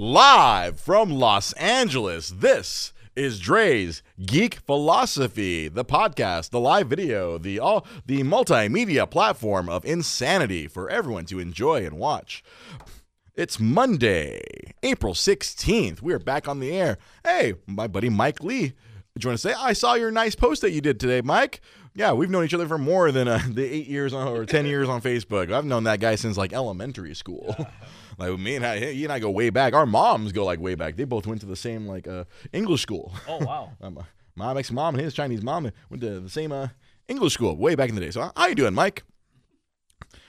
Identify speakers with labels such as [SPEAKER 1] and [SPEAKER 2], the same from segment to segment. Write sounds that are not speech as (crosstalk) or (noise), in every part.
[SPEAKER 1] Live from Los Angeles, this is Dre's Geek Philosophy, the podcast, the live video, the all the multimedia platform of insanity for everyone to enjoy and watch. It's Monday, April 16th. We're back on the air. Hey, my buddy Mike Lee. Do you want to say, I saw your nice post that you did today, Mike? Yeah, we've known each other for more than uh, the eight years on, or 10 years on Facebook. I've known that guy since like elementary school. (laughs) like me and I, he and I go way back. Our moms go like way back. They both went to the same like uh, English school.
[SPEAKER 2] Oh (laughs) wow.
[SPEAKER 1] Um, my Mexican mom and his Chinese mom went to the same uh, English school way back in the day. So how you doing, Mike?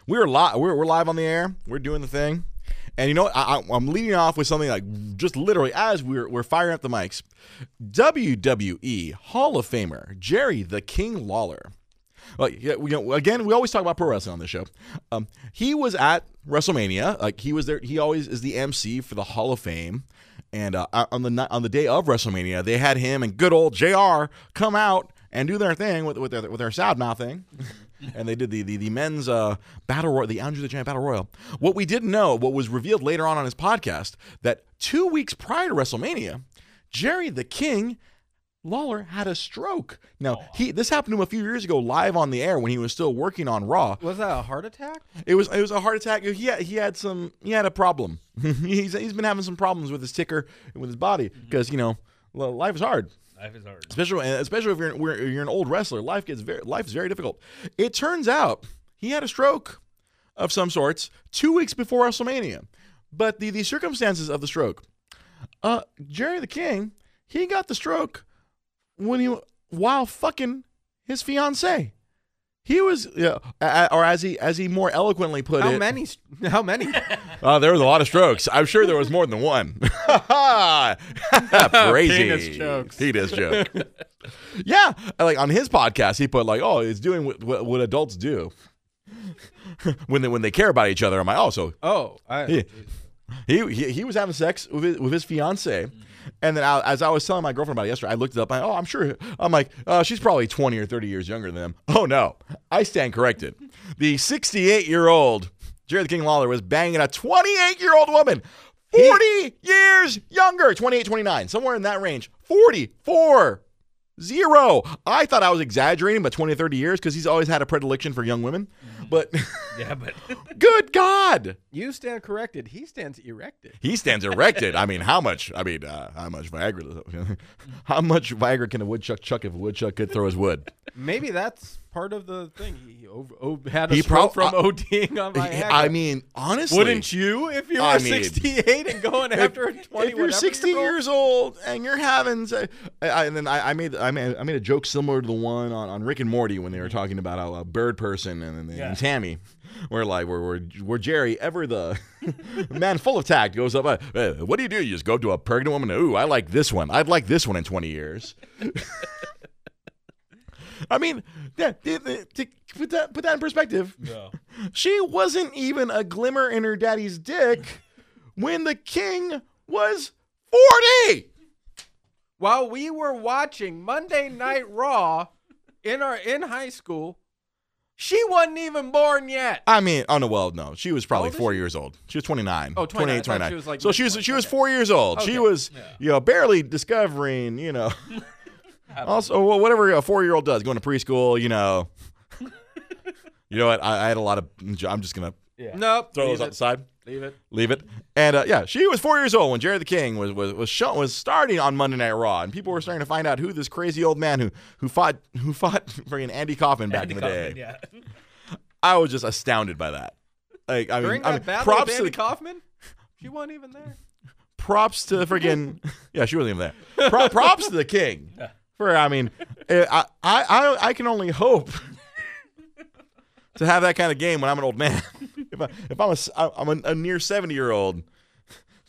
[SPEAKER 1] We're live. We're, we're live on the air. We're doing the thing. And you know what? I, I- I'm leading off with something like just literally as we're, we're firing up the mics. WWE Hall of Famer Jerry the King Lawler. Well, yeah, we, you know, again, we always talk about pro wrestling on this show. Um, he was at WrestleMania. Like he was there. He always is the MC for the Hall of Fame. And uh, on the on the day of WrestleMania, they had him and good old Jr. come out and do their thing with with their, with their sad mouth thing. (laughs) and they did the the, the men's uh, battle royal, the Andre the Giant battle royal. What we didn't know, what was revealed later on on his podcast, that two weeks prior to WrestleMania, Jerry the King Lawler had a stroke. Now he this happened to him a few years ago, live on the air when he was still working on Raw.
[SPEAKER 3] Was that a heart attack?
[SPEAKER 1] It was it was a heart attack. He had, he had some he had a problem. (laughs) he's he's been having some problems with his ticker and with his body because you know life is hard.
[SPEAKER 2] Life is hard.
[SPEAKER 1] Especially especially if you're we're- you're an old wrestler, life gets very life is very difficult. It turns out he had a stroke of some sorts two weeks before WrestleMania, but the the circumstances of the stroke. Uh, Jerry the King, he got the stroke when he while fucking his fiance. He was, yeah, a- a- or as he as he more eloquently put
[SPEAKER 3] How
[SPEAKER 1] it, how
[SPEAKER 3] many? How many? (laughs)
[SPEAKER 1] uh, there was a lot of strokes. I'm sure there was more than one. (laughs) Crazy
[SPEAKER 3] Penis jokes.
[SPEAKER 1] Penis joke. yeah, like on his podcast, he put like, "Oh, it's doing what, what, what adults do (laughs) when they when they care about each other." I'm like, also?
[SPEAKER 3] Oh, I,
[SPEAKER 1] he, he he he was having sex with his, with his fiance." And then I, as I was telling my girlfriend about it yesterday, I looked it up. I, oh, I'm sure. I'm like, uh, she's probably 20 or 30 years younger than them. (laughs) Oh no, I stand corrected. The 68 year old Jerry the King Lawler was banging a 28 year old woman, 40 years younger, 28, 29, somewhere in that range. 44, zero. I thought I was exaggerating, but 20 or 30 years because he's always had a predilection for young women. But (laughs)
[SPEAKER 2] Yeah, but (laughs)
[SPEAKER 1] good God.
[SPEAKER 3] you stand corrected. He stands erected.
[SPEAKER 1] He stands erected. I mean, how much? I mean, uh, how much Viagra? (laughs) how much Viagra can a woodchuck chuck if a woodchuck could throw his wood?
[SPEAKER 3] Maybe that's part of the thing. He over, o- had a
[SPEAKER 1] He prob-
[SPEAKER 3] from ODing on Viagra. (laughs)
[SPEAKER 1] I mean, honestly,
[SPEAKER 3] wouldn't you if you were
[SPEAKER 1] I mean,
[SPEAKER 3] 68 and going (laughs)
[SPEAKER 1] If,
[SPEAKER 3] after a 20?
[SPEAKER 1] if you're
[SPEAKER 3] whatever
[SPEAKER 1] 60
[SPEAKER 3] year
[SPEAKER 1] years old and you're having, I, I, and then I, I made I made I made a joke similar to the one on, on Rick and Morty when they were talking about how a bird person and, and,
[SPEAKER 2] Yeah.
[SPEAKER 1] Tammy, where like where where where Jerry ever the (laughs) man full of tact goes up. Uh, "Uh, what do you do? You just go to a pregnant woman. Ooh, I like this one. I'd like this one in 20 years. I mean, yeah, to, to put that put that in perspective,
[SPEAKER 2] no. (laughs)
[SPEAKER 1] she wasn't even a glimmer in her daddy's dick when the king was 40.
[SPEAKER 3] While we were watching Monday Night Raw in our in high school, she wasn't even born yet.
[SPEAKER 1] I mean, oh no, well, no, she was probably four
[SPEAKER 3] she?
[SPEAKER 1] years old. She was 29.
[SPEAKER 3] Oh, 29.
[SPEAKER 1] 28, 29.
[SPEAKER 3] she was, like,
[SPEAKER 1] so she was she was
[SPEAKER 3] Okay.
[SPEAKER 1] four years old. She was,
[SPEAKER 2] Yeah.
[SPEAKER 1] you know, barely discovering, you know. (laughs) also, well, whatever a four year old does, going to preschool, you know. (laughs) you know what? I, I had a lot of. I'm just gonna
[SPEAKER 2] Yeah.
[SPEAKER 3] Nope.
[SPEAKER 1] throw
[SPEAKER 3] leave
[SPEAKER 1] those
[SPEAKER 3] it.
[SPEAKER 1] out the side.
[SPEAKER 3] Leave it.
[SPEAKER 1] leave it. And uh, yeah, she was four years old when Jerry the King was was was, show, was starting on Monday Night Raw, and people were starting to find out who this crazy old man who who fought who fought (laughs) freaking Andy Kaufman back
[SPEAKER 2] Andy
[SPEAKER 1] in the day.
[SPEAKER 2] Yeah.
[SPEAKER 1] I was just astounded by that. Like I mean,
[SPEAKER 3] During
[SPEAKER 1] I mean
[SPEAKER 3] battle
[SPEAKER 1] props
[SPEAKER 3] with
[SPEAKER 1] to
[SPEAKER 3] Andy
[SPEAKER 1] the,
[SPEAKER 3] Kaufman, she wasn't even there. (laughs)
[SPEAKER 1] props to freaking yeah, she wasn't even there. Pro, props to the King for I mean, (laughs) eh, I I I, I can only hope. (laughs) To have that kind of game when I'm an old man, (laughs) if, I, if I'm a I'm a, a near seventy year old,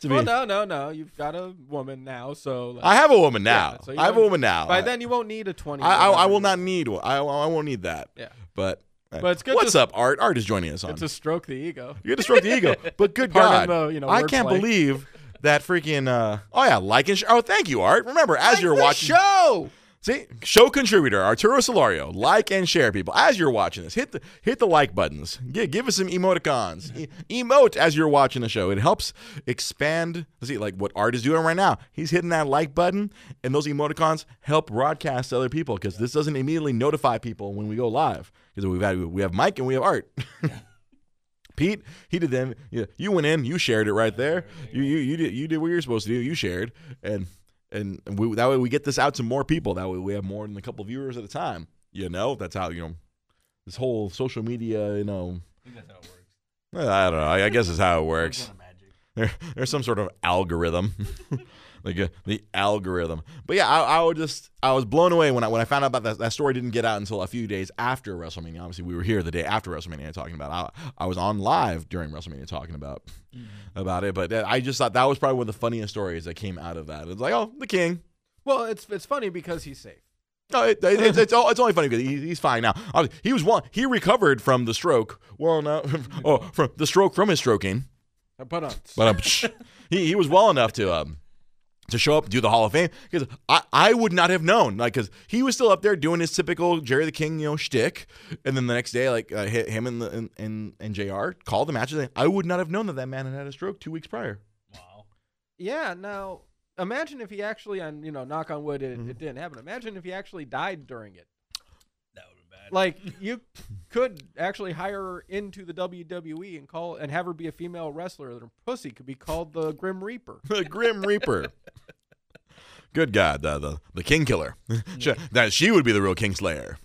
[SPEAKER 3] Well, no, no, no. You've got a woman now, so like,
[SPEAKER 1] I have a woman now.
[SPEAKER 3] Yeah, so
[SPEAKER 1] I have a woman now.
[SPEAKER 3] by
[SPEAKER 1] I-
[SPEAKER 3] then you won't need a 20.
[SPEAKER 1] I, I, I will not need one. I, I won't need that.
[SPEAKER 3] Yeah.
[SPEAKER 1] But,
[SPEAKER 3] But it's good
[SPEAKER 1] What's
[SPEAKER 3] to-
[SPEAKER 1] up, Art? Art is joining us on.
[SPEAKER 3] To stroke the ego.
[SPEAKER 1] you get to stroke the ego, but good
[SPEAKER 3] Pardon
[SPEAKER 1] God,
[SPEAKER 3] the, you know,
[SPEAKER 1] I can't
[SPEAKER 3] wordplay.
[SPEAKER 1] believe that freaking. Uh, oh yeah, like and sh- oh thank you, Art. Remember, as
[SPEAKER 3] Like
[SPEAKER 1] you're
[SPEAKER 3] the
[SPEAKER 1] watching,
[SPEAKER 3] show.
[SPEAKER 1] See, show contributor Arturo Solario, like and share, people. As you're watching this, hit the hit the like buttons. Give, give us some emoticons. E- emote as you're watching the show. It helps expand. See, like what Art is doing right now. He's hitting that like button, and those emoticons help broadcast to other people because this doesn't immediately notify people when we go live because we've had we have Mike and we have Art. (laughs) Pete, he did them. You went in, you shared it right there. You you you did you did what you're supposed to do. You shared, and and we, that way we get this out to more people. That way we have more than a couple viewers at a time. You know, that's how you know this whole social media. You know,
[SPEAKER 2] I think that's how it works.
[SPEAKER 1] I don't know. I, I guess is how it works.
[SPEAKER 2] Some kind of magic.
[SPEAKER 1] There, there's some sort of algorithm, (laughs) like uh, the algorithm. But yeah, I, I would just I was blown away when I when I found out about that. That story didn't get out until a few days after WrestleMania. Obviously, we were here the day after WrestleMania talking about. I, I was on live during WrestleMania talking about about it. But I just thought that was probably one of the funniest stories that came out of that. It's like, oh, the king.
[SPEAKER 3] Well, it's it's funny because he's safe.
[SPEAKER 1] No, it, it, it's, it's, all, it's only funny because he, he's fine now. He was one. He recovered from the stroke. Well, no, (laughs) oh, from the stroke from his stroking.
[SPEAKER 3] But
[SPEAKER 1] But um, he he was well enough to um to show up do the Hall of Fame because I, I would not have known like because he was still up there doing his typical Jerry the King you know shtick and then the next day like uh, hi- him and the and, and and Jr. called the matches I would not have known that that man had had a stroke two weeks prior.
[SPEAKER 2] Wow.
[SPEAKER 3] yeah, now imagine if he actually, on you know, knock on wood, it,
[SPEAKER 1] Mhm.
[SPEAKER 3] it didn't happen. Imagine if he actually died during it.
[SPEAKER 2] That would be bad.
[SPEAKER 3] Like you could actually hire her into the WWE and call and have her be a female wrestler. Her pussy could be called the Grim Reaper. (laughs)
[SPEAKER 1] the Grim Reaper. Good God, the the, the King Killer. She- (laughs) that she would be the real Kingslayer.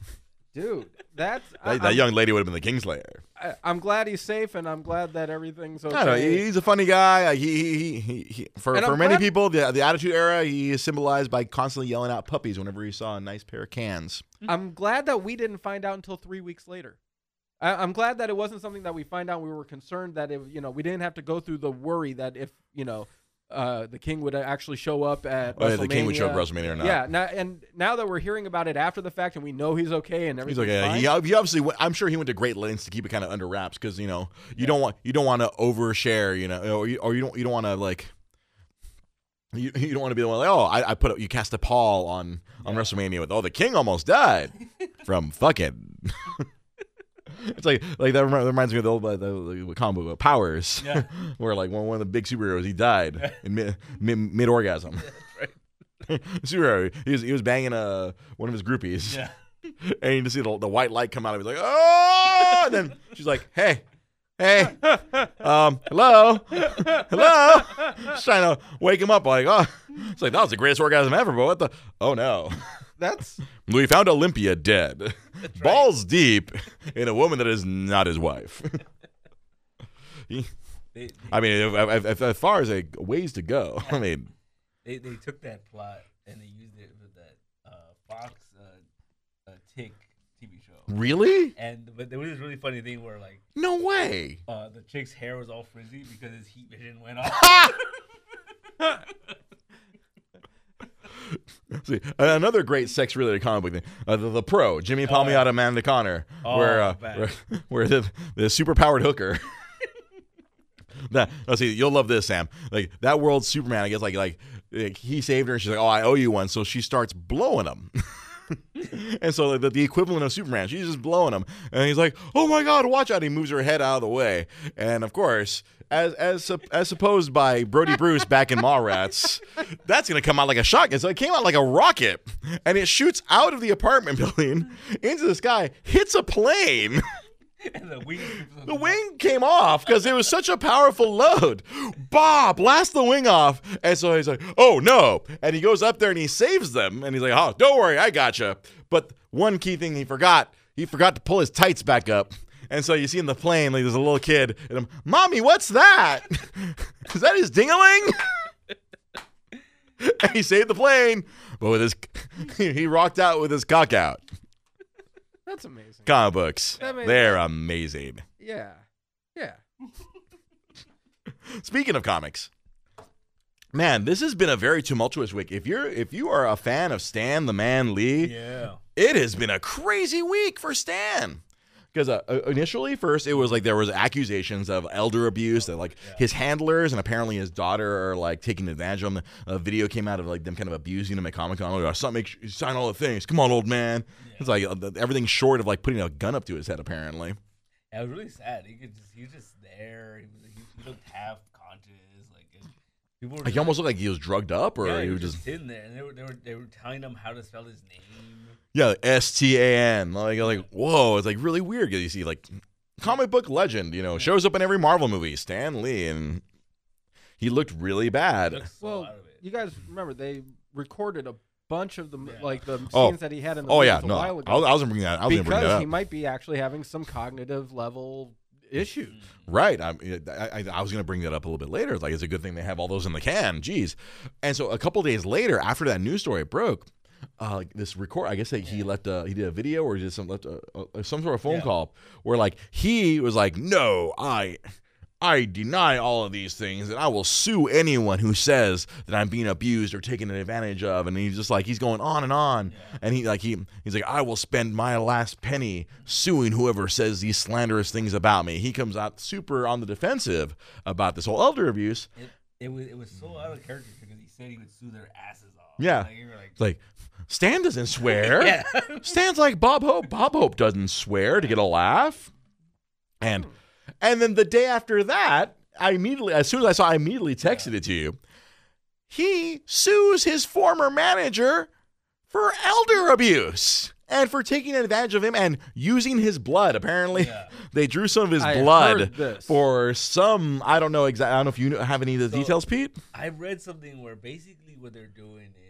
[SPEAKER 3] Dude, that's
[SPEAKER 1] That, that
[SPEAKER 3] I'm,
[SPEAKER 1] young lady would have been the Kingslayer.
[SPEAKER 3] I, I'm glad he's safe and I'm glad that everything's okay.
[SPEAKER 1] I don't know. He's a funny guy. Like, He, he, he, he, he for,
[SPEAKER 3] And
[SPEAKER 1] for
[SPEAKER 3] I'm
[SPEAKER 1] many
[SPEAKER 3] glad-
[SPEAKER 1] people, the, the Attitude Era, he is symbolized by constantly yelling out puppies whenever he saw a nice pair of cans. Mm-hmm.
[SPEAKER 3] I'm glad that we didn't find out until three weeks later. I, I'm glad that it wasn't something that we find out. We were concerned that if you know, we didn't have to go through the worry that if you know, uh, the king would actually show up at
[SPEAKER 1] Oh, yeah, the king would show up at
[SPEAKER 3] WrestleMania.
[SPEAKER 1] Or not.
[SPEAKER 3] Yeah, now and now that we're hearing about it after the fact and we know he's okay and
[SPEAKER 1] everything.
[SPEAKER 3] He's
[SPEAKER 1] okay.
[SPEAKER 3] fine.
[SPEAKER 1] He, he obviously, went, I'm sure he went to great lengths to keep it kind of under wraps because you know you don't want you don't want to overshare, you know, or you, or you don't you don't want to like. You, you don't want to be the one like oh I, I put a, you cast a pall on on WrestleMania with oh the king almost died (laughs) from fucking it's like like that remi- reminds me of the old uh, the, the comic book uh, Powers
[SPEAKER 2] Yeah. (laughs)
[SPEAKER 1] where like one, one of the big superheroes he died in mid mid, mid orgasm (laughs) superhero he was he was banging a one of his groupies
[SPEAKER 2] Yeah. (laughs)
[SPEAKER 1] and you just see the, the white light come out of him. He's like, oh! And then she's like, hey, hey, um, hello, hello. Just trying to wake him up. Like, oh, it's like that was the greatest orgasm ever. But what the? Oh no,
[SPEAKER 3] That's
[SPEAKER 1] we found Olympia dead, (laughs) balls deep in a woman that is not his wife. (laughs) I mean, as far as a ways to go, I mean,
[SPEAKER 2] they, they took that plot and they used it with that uh, Fox uh, uh, Tick TV show.
[SPEAKER 1] really?
[SPEAKER 2] And but there was this really funny thing where like
[SPEAKER 1] No way.
[SPEAKER 2] uh, the chick's hair was all frizzy because his heat vision went (laughs) off. (laughs)
[SPEAKER 1] See, another great sex-related comic book thing, uh, the, the Pro, Jimmy Palmiotti, Amanda Conner,
[SPEAKER 2] Oh,
[SPEAKER 1] where, uh, (laughs) where where the the super-powered hooker. (laughs) that let's see, you'll love this, Sam. Like that world Superman, I guess, like like, like, he saved her, and she's like, oh, I owe you one, so she starts blowing him. (laughs) and so the, the equivalent of Superman, she's just blowing him, and he's like, "Oh my God, watch out!" He moves her head out of the way, and of course, as as as supposed by Brodie Bruce back in Mallrats, that's gonna come out like a shotgun. So it came out like a rocket, and it shoots out of the apartment (laughs) building into the sky, hits a plane. (laughs) (laughs)
[SPEAKER 2] the wing.
[SPEAKER 1] The wing came off because it was such a powerful load. Bob blast the wing off. And so he's like, oh no. And he goes up there and he saves them. And he's like, oh, don't worry, I gotcha. But one key thing he forgot, he forgot to pull his tights back up. And so you see in the plane, like there's a little kid, and I'm, Mommy, what's that? (laughs) Is that his dingaling? (laughs) and he saved the plane, but with his, he rocked out with his cock out.
[SPEAKER 3] That's amazing.
[SPEAKER 1] Comic books,
[SPEAKER 3] That made-
[SPEAKER 1] they're amazing.
[SPEAKER 3] Yeah, yeah. (laughs)
[SPEAKER 1] Speaking of comics, man, this has been a very tumultuous week. If you're if you are a fan of Stan the Man Lee,
[SPEAKER 2] Yeah.
[SPEAKER 1] it has been a crazy week for Stan. Because uh, initially, first it was like there was accusations of elder abuse that like his handlers and apparently his daughter are like taking advantage of him. A video came out of like them kind of abusing him at Comic Con. Like, "Son, make sure you sign all the things. Come on, old man. It's like uh, everything short of like putting a gun up to his head. Apparently,
[SPEAKER 2] Yeah, it was really sad. He could just he was just there. He, was, he, he looked half conscious. Like people were
[SPEAKER 1] like he almost looked like he was drugged up, or
[SPEAKER 2] yeah,
[SPEAKER 1] he was just
[SPEAKER 2] just sitting there, and they were they were they were telling him how to spell his name.
[SPEAKER 1] Yeah, S T A N. Like, like, whoa, it's like really weird. 'cause You see, like, comic book legend, you know, shows up in every Marvel movie. Stan Lee, and he looked really bad.
[SPEAKER 3] Well,
[SPEAKER 2] out of it.
[SPEAKER 3] you guys remember they recorded a bunch of the m
[SPEAKER 2] Yeah.
[SPEAKER 3] like the
[SPEAKER 1] Oh.
[SPEAKER 3] that he had in the
[SPEAKER 1] Oh yeah,
[SPEAKER 3] a
[SPEAKER 1] no,
[SPEAKER 3] while
[SPEAKER 1] I
[SPEAKER 3] ago.
[SPEAKER 1] was, I was gonna bring that. I was gonna bring that
[SPEAKER 3] because
[SPEAKER 1] up.
[SPEAKER 3] he might be actually having some cognitive level mm-hmm. issues.
[SPEAKER 1] Right. I, I, I, I was going to bring that up a little bit later. Like, it's a good thing they have all those in the can. Jeez. And so a couple days later, after that news story broke, uh, like this record, I guess like he left a, he did a video or just some, left a, a, some sort of phone
[SPEAKER 2] Yeah.
[SPEAKER 1] call where like he was like, no, I, I deny all of these things and I will sue anyone who says that I'm being abused or taken advantage of. And he's just like, he's going on and on. And he like, he, he's like, I will spend my last penny suing whoever says these slanderous things about me. He comes out super on the defensive about this whole elder abuse.
[SPEAKER 2] It, it was it was so out of character because he said he would sue their asses off.
[SPEAKER 1] Yeah.
[SPEAKER 2] like, you were like,
[SPEAKER 1] It's like, Stan doesn't swear. (laughs)
[SPEAKER 2] yeah,
[SPEAKER 1] Stan's like Bob Hope. Bob Hope doesn't swear to get a laugh. And and then the day after that, I immediately, as soon as I saw, I immediately texted it to you. He sues his former manager for elder abuse and for taking advantage of him and using his blood. Apparently,
[SPEAKER 2] Yeah. (laughs)
[SPEAKER 1] they drew some of his
[SPEAKER 3] I
[SPEAKER 1] blood for some. I don't know exactly. I don't know if you have any of the
[SPEAKER 2] So-
[SPEAKER 1] details, Pete.
[SPEAKER 2] I read something where basically what they're doing is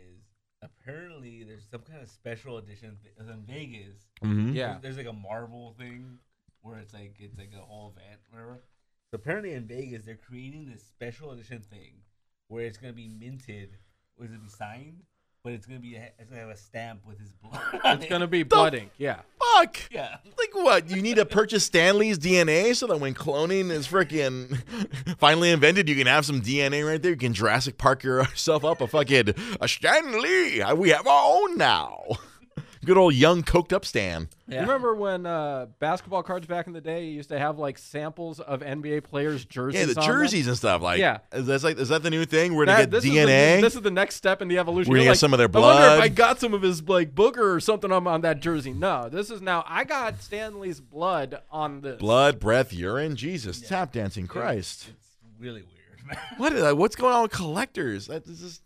[SPEAKER 2] apparently there's some kind of special edition th- in Vegas.
[SPEAKER 1] Mm-hmm.
[SPEAKER 3] Yeah.
[SPEAKER 2] There's like a Marvel thing where it's like it's like a whole event, whatever. So apparently in Vegas they're creating this special edition thing where it's gonna be minted, or it's gonna be signed, but it's gonna be a, it's gonna have a stamp with his blood.
[SPEAKER 3] It's gonna be blood ink. Yeah.
[SPEAKER 1] Fuck.
[SPEAKER 2] yeah.
[SPEAKER 1] Like what? You need to purchase Stan Lee's DNA so that when cloning is freaking (laughs) finally invented, you can have some DNA right there. You can Jurassic Park yourself up a fucking a Stan Lee. We have our own now. Good old young coked up Stan.
[SPEAKER 2] Yeah.
[SPEAKER 3] You remember when uh, basketball cards back in the day used to have like samples of NBA players' jerseys?
[SPEAKER 1] Yeah, the
[SPEAKER 3] on them?
[SPEAKER 1] jerseys and stuff. Like,
[SPEAKER 3] Yeah.
[SPEAKER 1] is that like is that the new thing? We're gonna get
[SPEAKER 3] this
[SPEAKER 1] DNA.
[SPEAKER 3] Is the, this is the next step in the evolution.
[SPEAKER 1] We're gonna
[SPEAKER 3] You're
[SPEAKER 1] get some of their blood.
[SPEAKER 3] I wonder if. I got some of his like booger or something on, on that jersey. No, this is now. I got Stan Lee's blood on this.
[SPEAKER 1] Blood, breath, urine. Jesus, tap dancing, Christ.
[SPEAKER 2] It's really weird. (laughs)
[SPEAKER 1] What is that? What's going on with collectors? That is just
[SPEAKER 2] That's hardcore.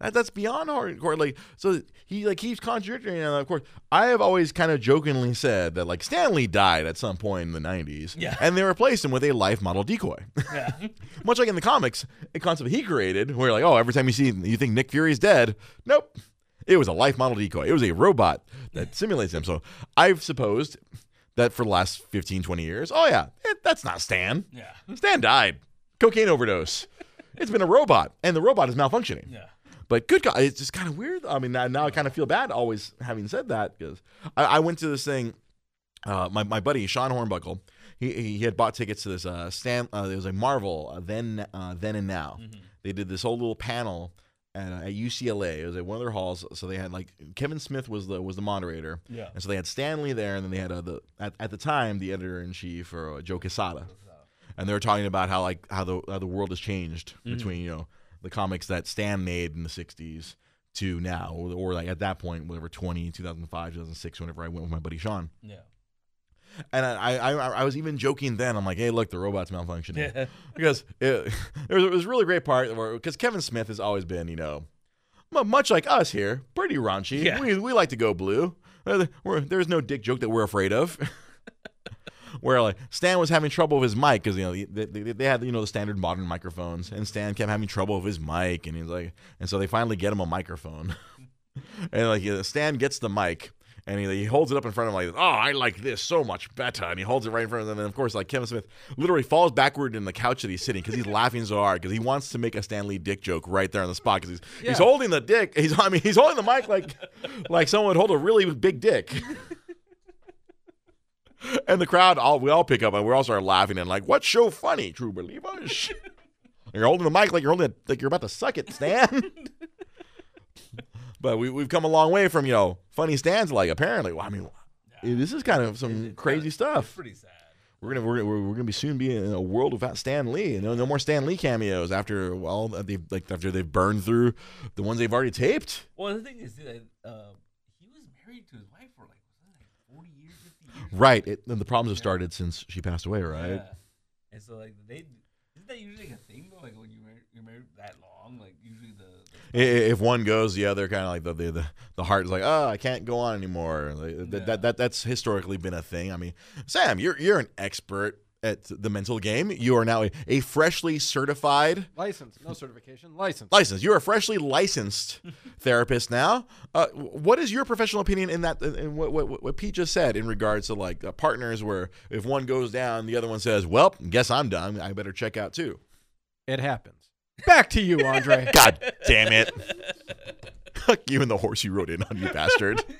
[SPEAKER 1] That, that's beyond hardcore. Like, so he like keeps contradicting. And of course, I have always kind of jokingly said that like Stan Lee died at some point in the '90s,
[SPEAKER 2] Yeah.
[SPEAKER 1] and they replaced him with a life model decoy.
[SPEAKER 2] Yeah. (laughs)
[SPEAKER 1] Much like in the comics, a concept he created, where like, oh, every time you see, you think Nick Fury's dead. Nope, it was a life model decoy. It was a robot that simulates him. So I've supposed that for the last 15, 20 years, oh yeah, it, that's not Stan.
[SPEAKER 2] yeah.
[SPEAKER 1] Stan died, cocaine overdose. It's been a robot, and the robot is malfunctioning.
[SPEAKER 2] Yeah.
[SPEAKER 1] But good God, it's just kind of weird. I mean, now, I kind of feel bad always having said that because I, I went to this thing. Uh, my, my buddy Sean Hornbuckle, he, he had bought tickets to this uh, Stan. Uh, it was a Marvel uh, then uh, then and now. They did this whole little panel at, uh, at UCLA. It was at one of their halls. So they had like Kevin Smith was the was the moderator,
[SPEAKER 2] Yeah.
[SPEAKER 1] and so they had Stan Lee there, and then they had uh, the at, at the time the editor in chief or uh, Joe Quesada and they were talking about how like how the how the world has changed between you know the comics that Stan made in the '60s to now, or, or like at that point, whatever 20, 2005, 2006, whenever I went with my buddy Sean,
[SPEAKER 2] Yeah.
[SPEAKER 1] and I I, I, was even joking then. I'm like, hey, look, the robot's malfunctioning
[SPEAKER 2] Yeah. (laughs)
[SPEAKER 1] because it, (laughs) there was, it was a really great part where because Kevin Smith has always been you know much like us here, pretty raunchy.
[SPEAKER 2] Yeah.
[SPEAKER 1] We we like to go blue. We're- there's no dick joke that we're afraid of. (laughs) Where like Stan was having trouble with his mic because you know they, they, they had you know the standard modern microphones, and Stan kept having trouble with his mic, and he's like, and so they finally get him a microphone, (laughs) and like yeah, Stan gets the mic, and he, he holds it up in front of him like, oh, I like this so much better, and he holds it right in front of him, and of course like Kevin Smith literally falls backward in the couch that he's sitting because he's laughing so hard because he wants to make a Stan Lee dick joke right there on the spot because he's he's holding the dick, he's I mean he's holding the mic like like someone would hold a really big dick. (laughs) (laughs) And the crowd, all we all pick up, and we all start laughing and like, "What's so funny, true believers?" (laughs) you're holding the mic like you're holding it, like you're about to suck it, Stan. but we we've come a long way from you know funny stands like apparently. Well, I mean, this is kind of some
[SPEAKER 2] It's-
[SPEAKER 1] crazy
[SPEAKER 2] it's
[SPEAKER 1] stuff.
[SPEAKER 2] pretty sad.
[SPEAKER 1] We're gonna we're, gonna- we're, gonna be soon be in a world without Stan Lee. No no more Stan Lee cameos after well they like after they've burned through the ones they've already taped.
[SPEAKER 2] Well, the thing is that uh, he was married to his wife for like, was it like 40 years, 50 years?
[SPEAKER 1] Right. It, and the problems have started since she passed away. Right.
[SPEAKER 2] Yeah. And so, like, they isn't that usually a thing though? Like when you married, you're married that long, like usually the,
[SPEAKER 1] If one goes, the other kind of like the, the the the heart is like, oh, I can't go on anymore. Like,
[SPEAKER 2] Yeah.
[SPEAKER 1] that that that's historically been a thing. I mean, Sam, you're you're an expert at the mental game. You are now a, a freshly certified
[SPEAKER 3] License, no certification, license.
[SPEAKER 1] license. You're a freshly licensed (laughs) therapist now. Uh, what is your professional opinion in that? In what, what what Pete just said in regards to like uh, partners, where if one goes down, the other one says, "Well, guess I'm done. I better check out too."
[SPEAKER 3] It happens. Back to you, Andre. (laughs)
[SPEAKER 1] God damn it! Fuck you and the horse you rode in on, you bastard. (laughs)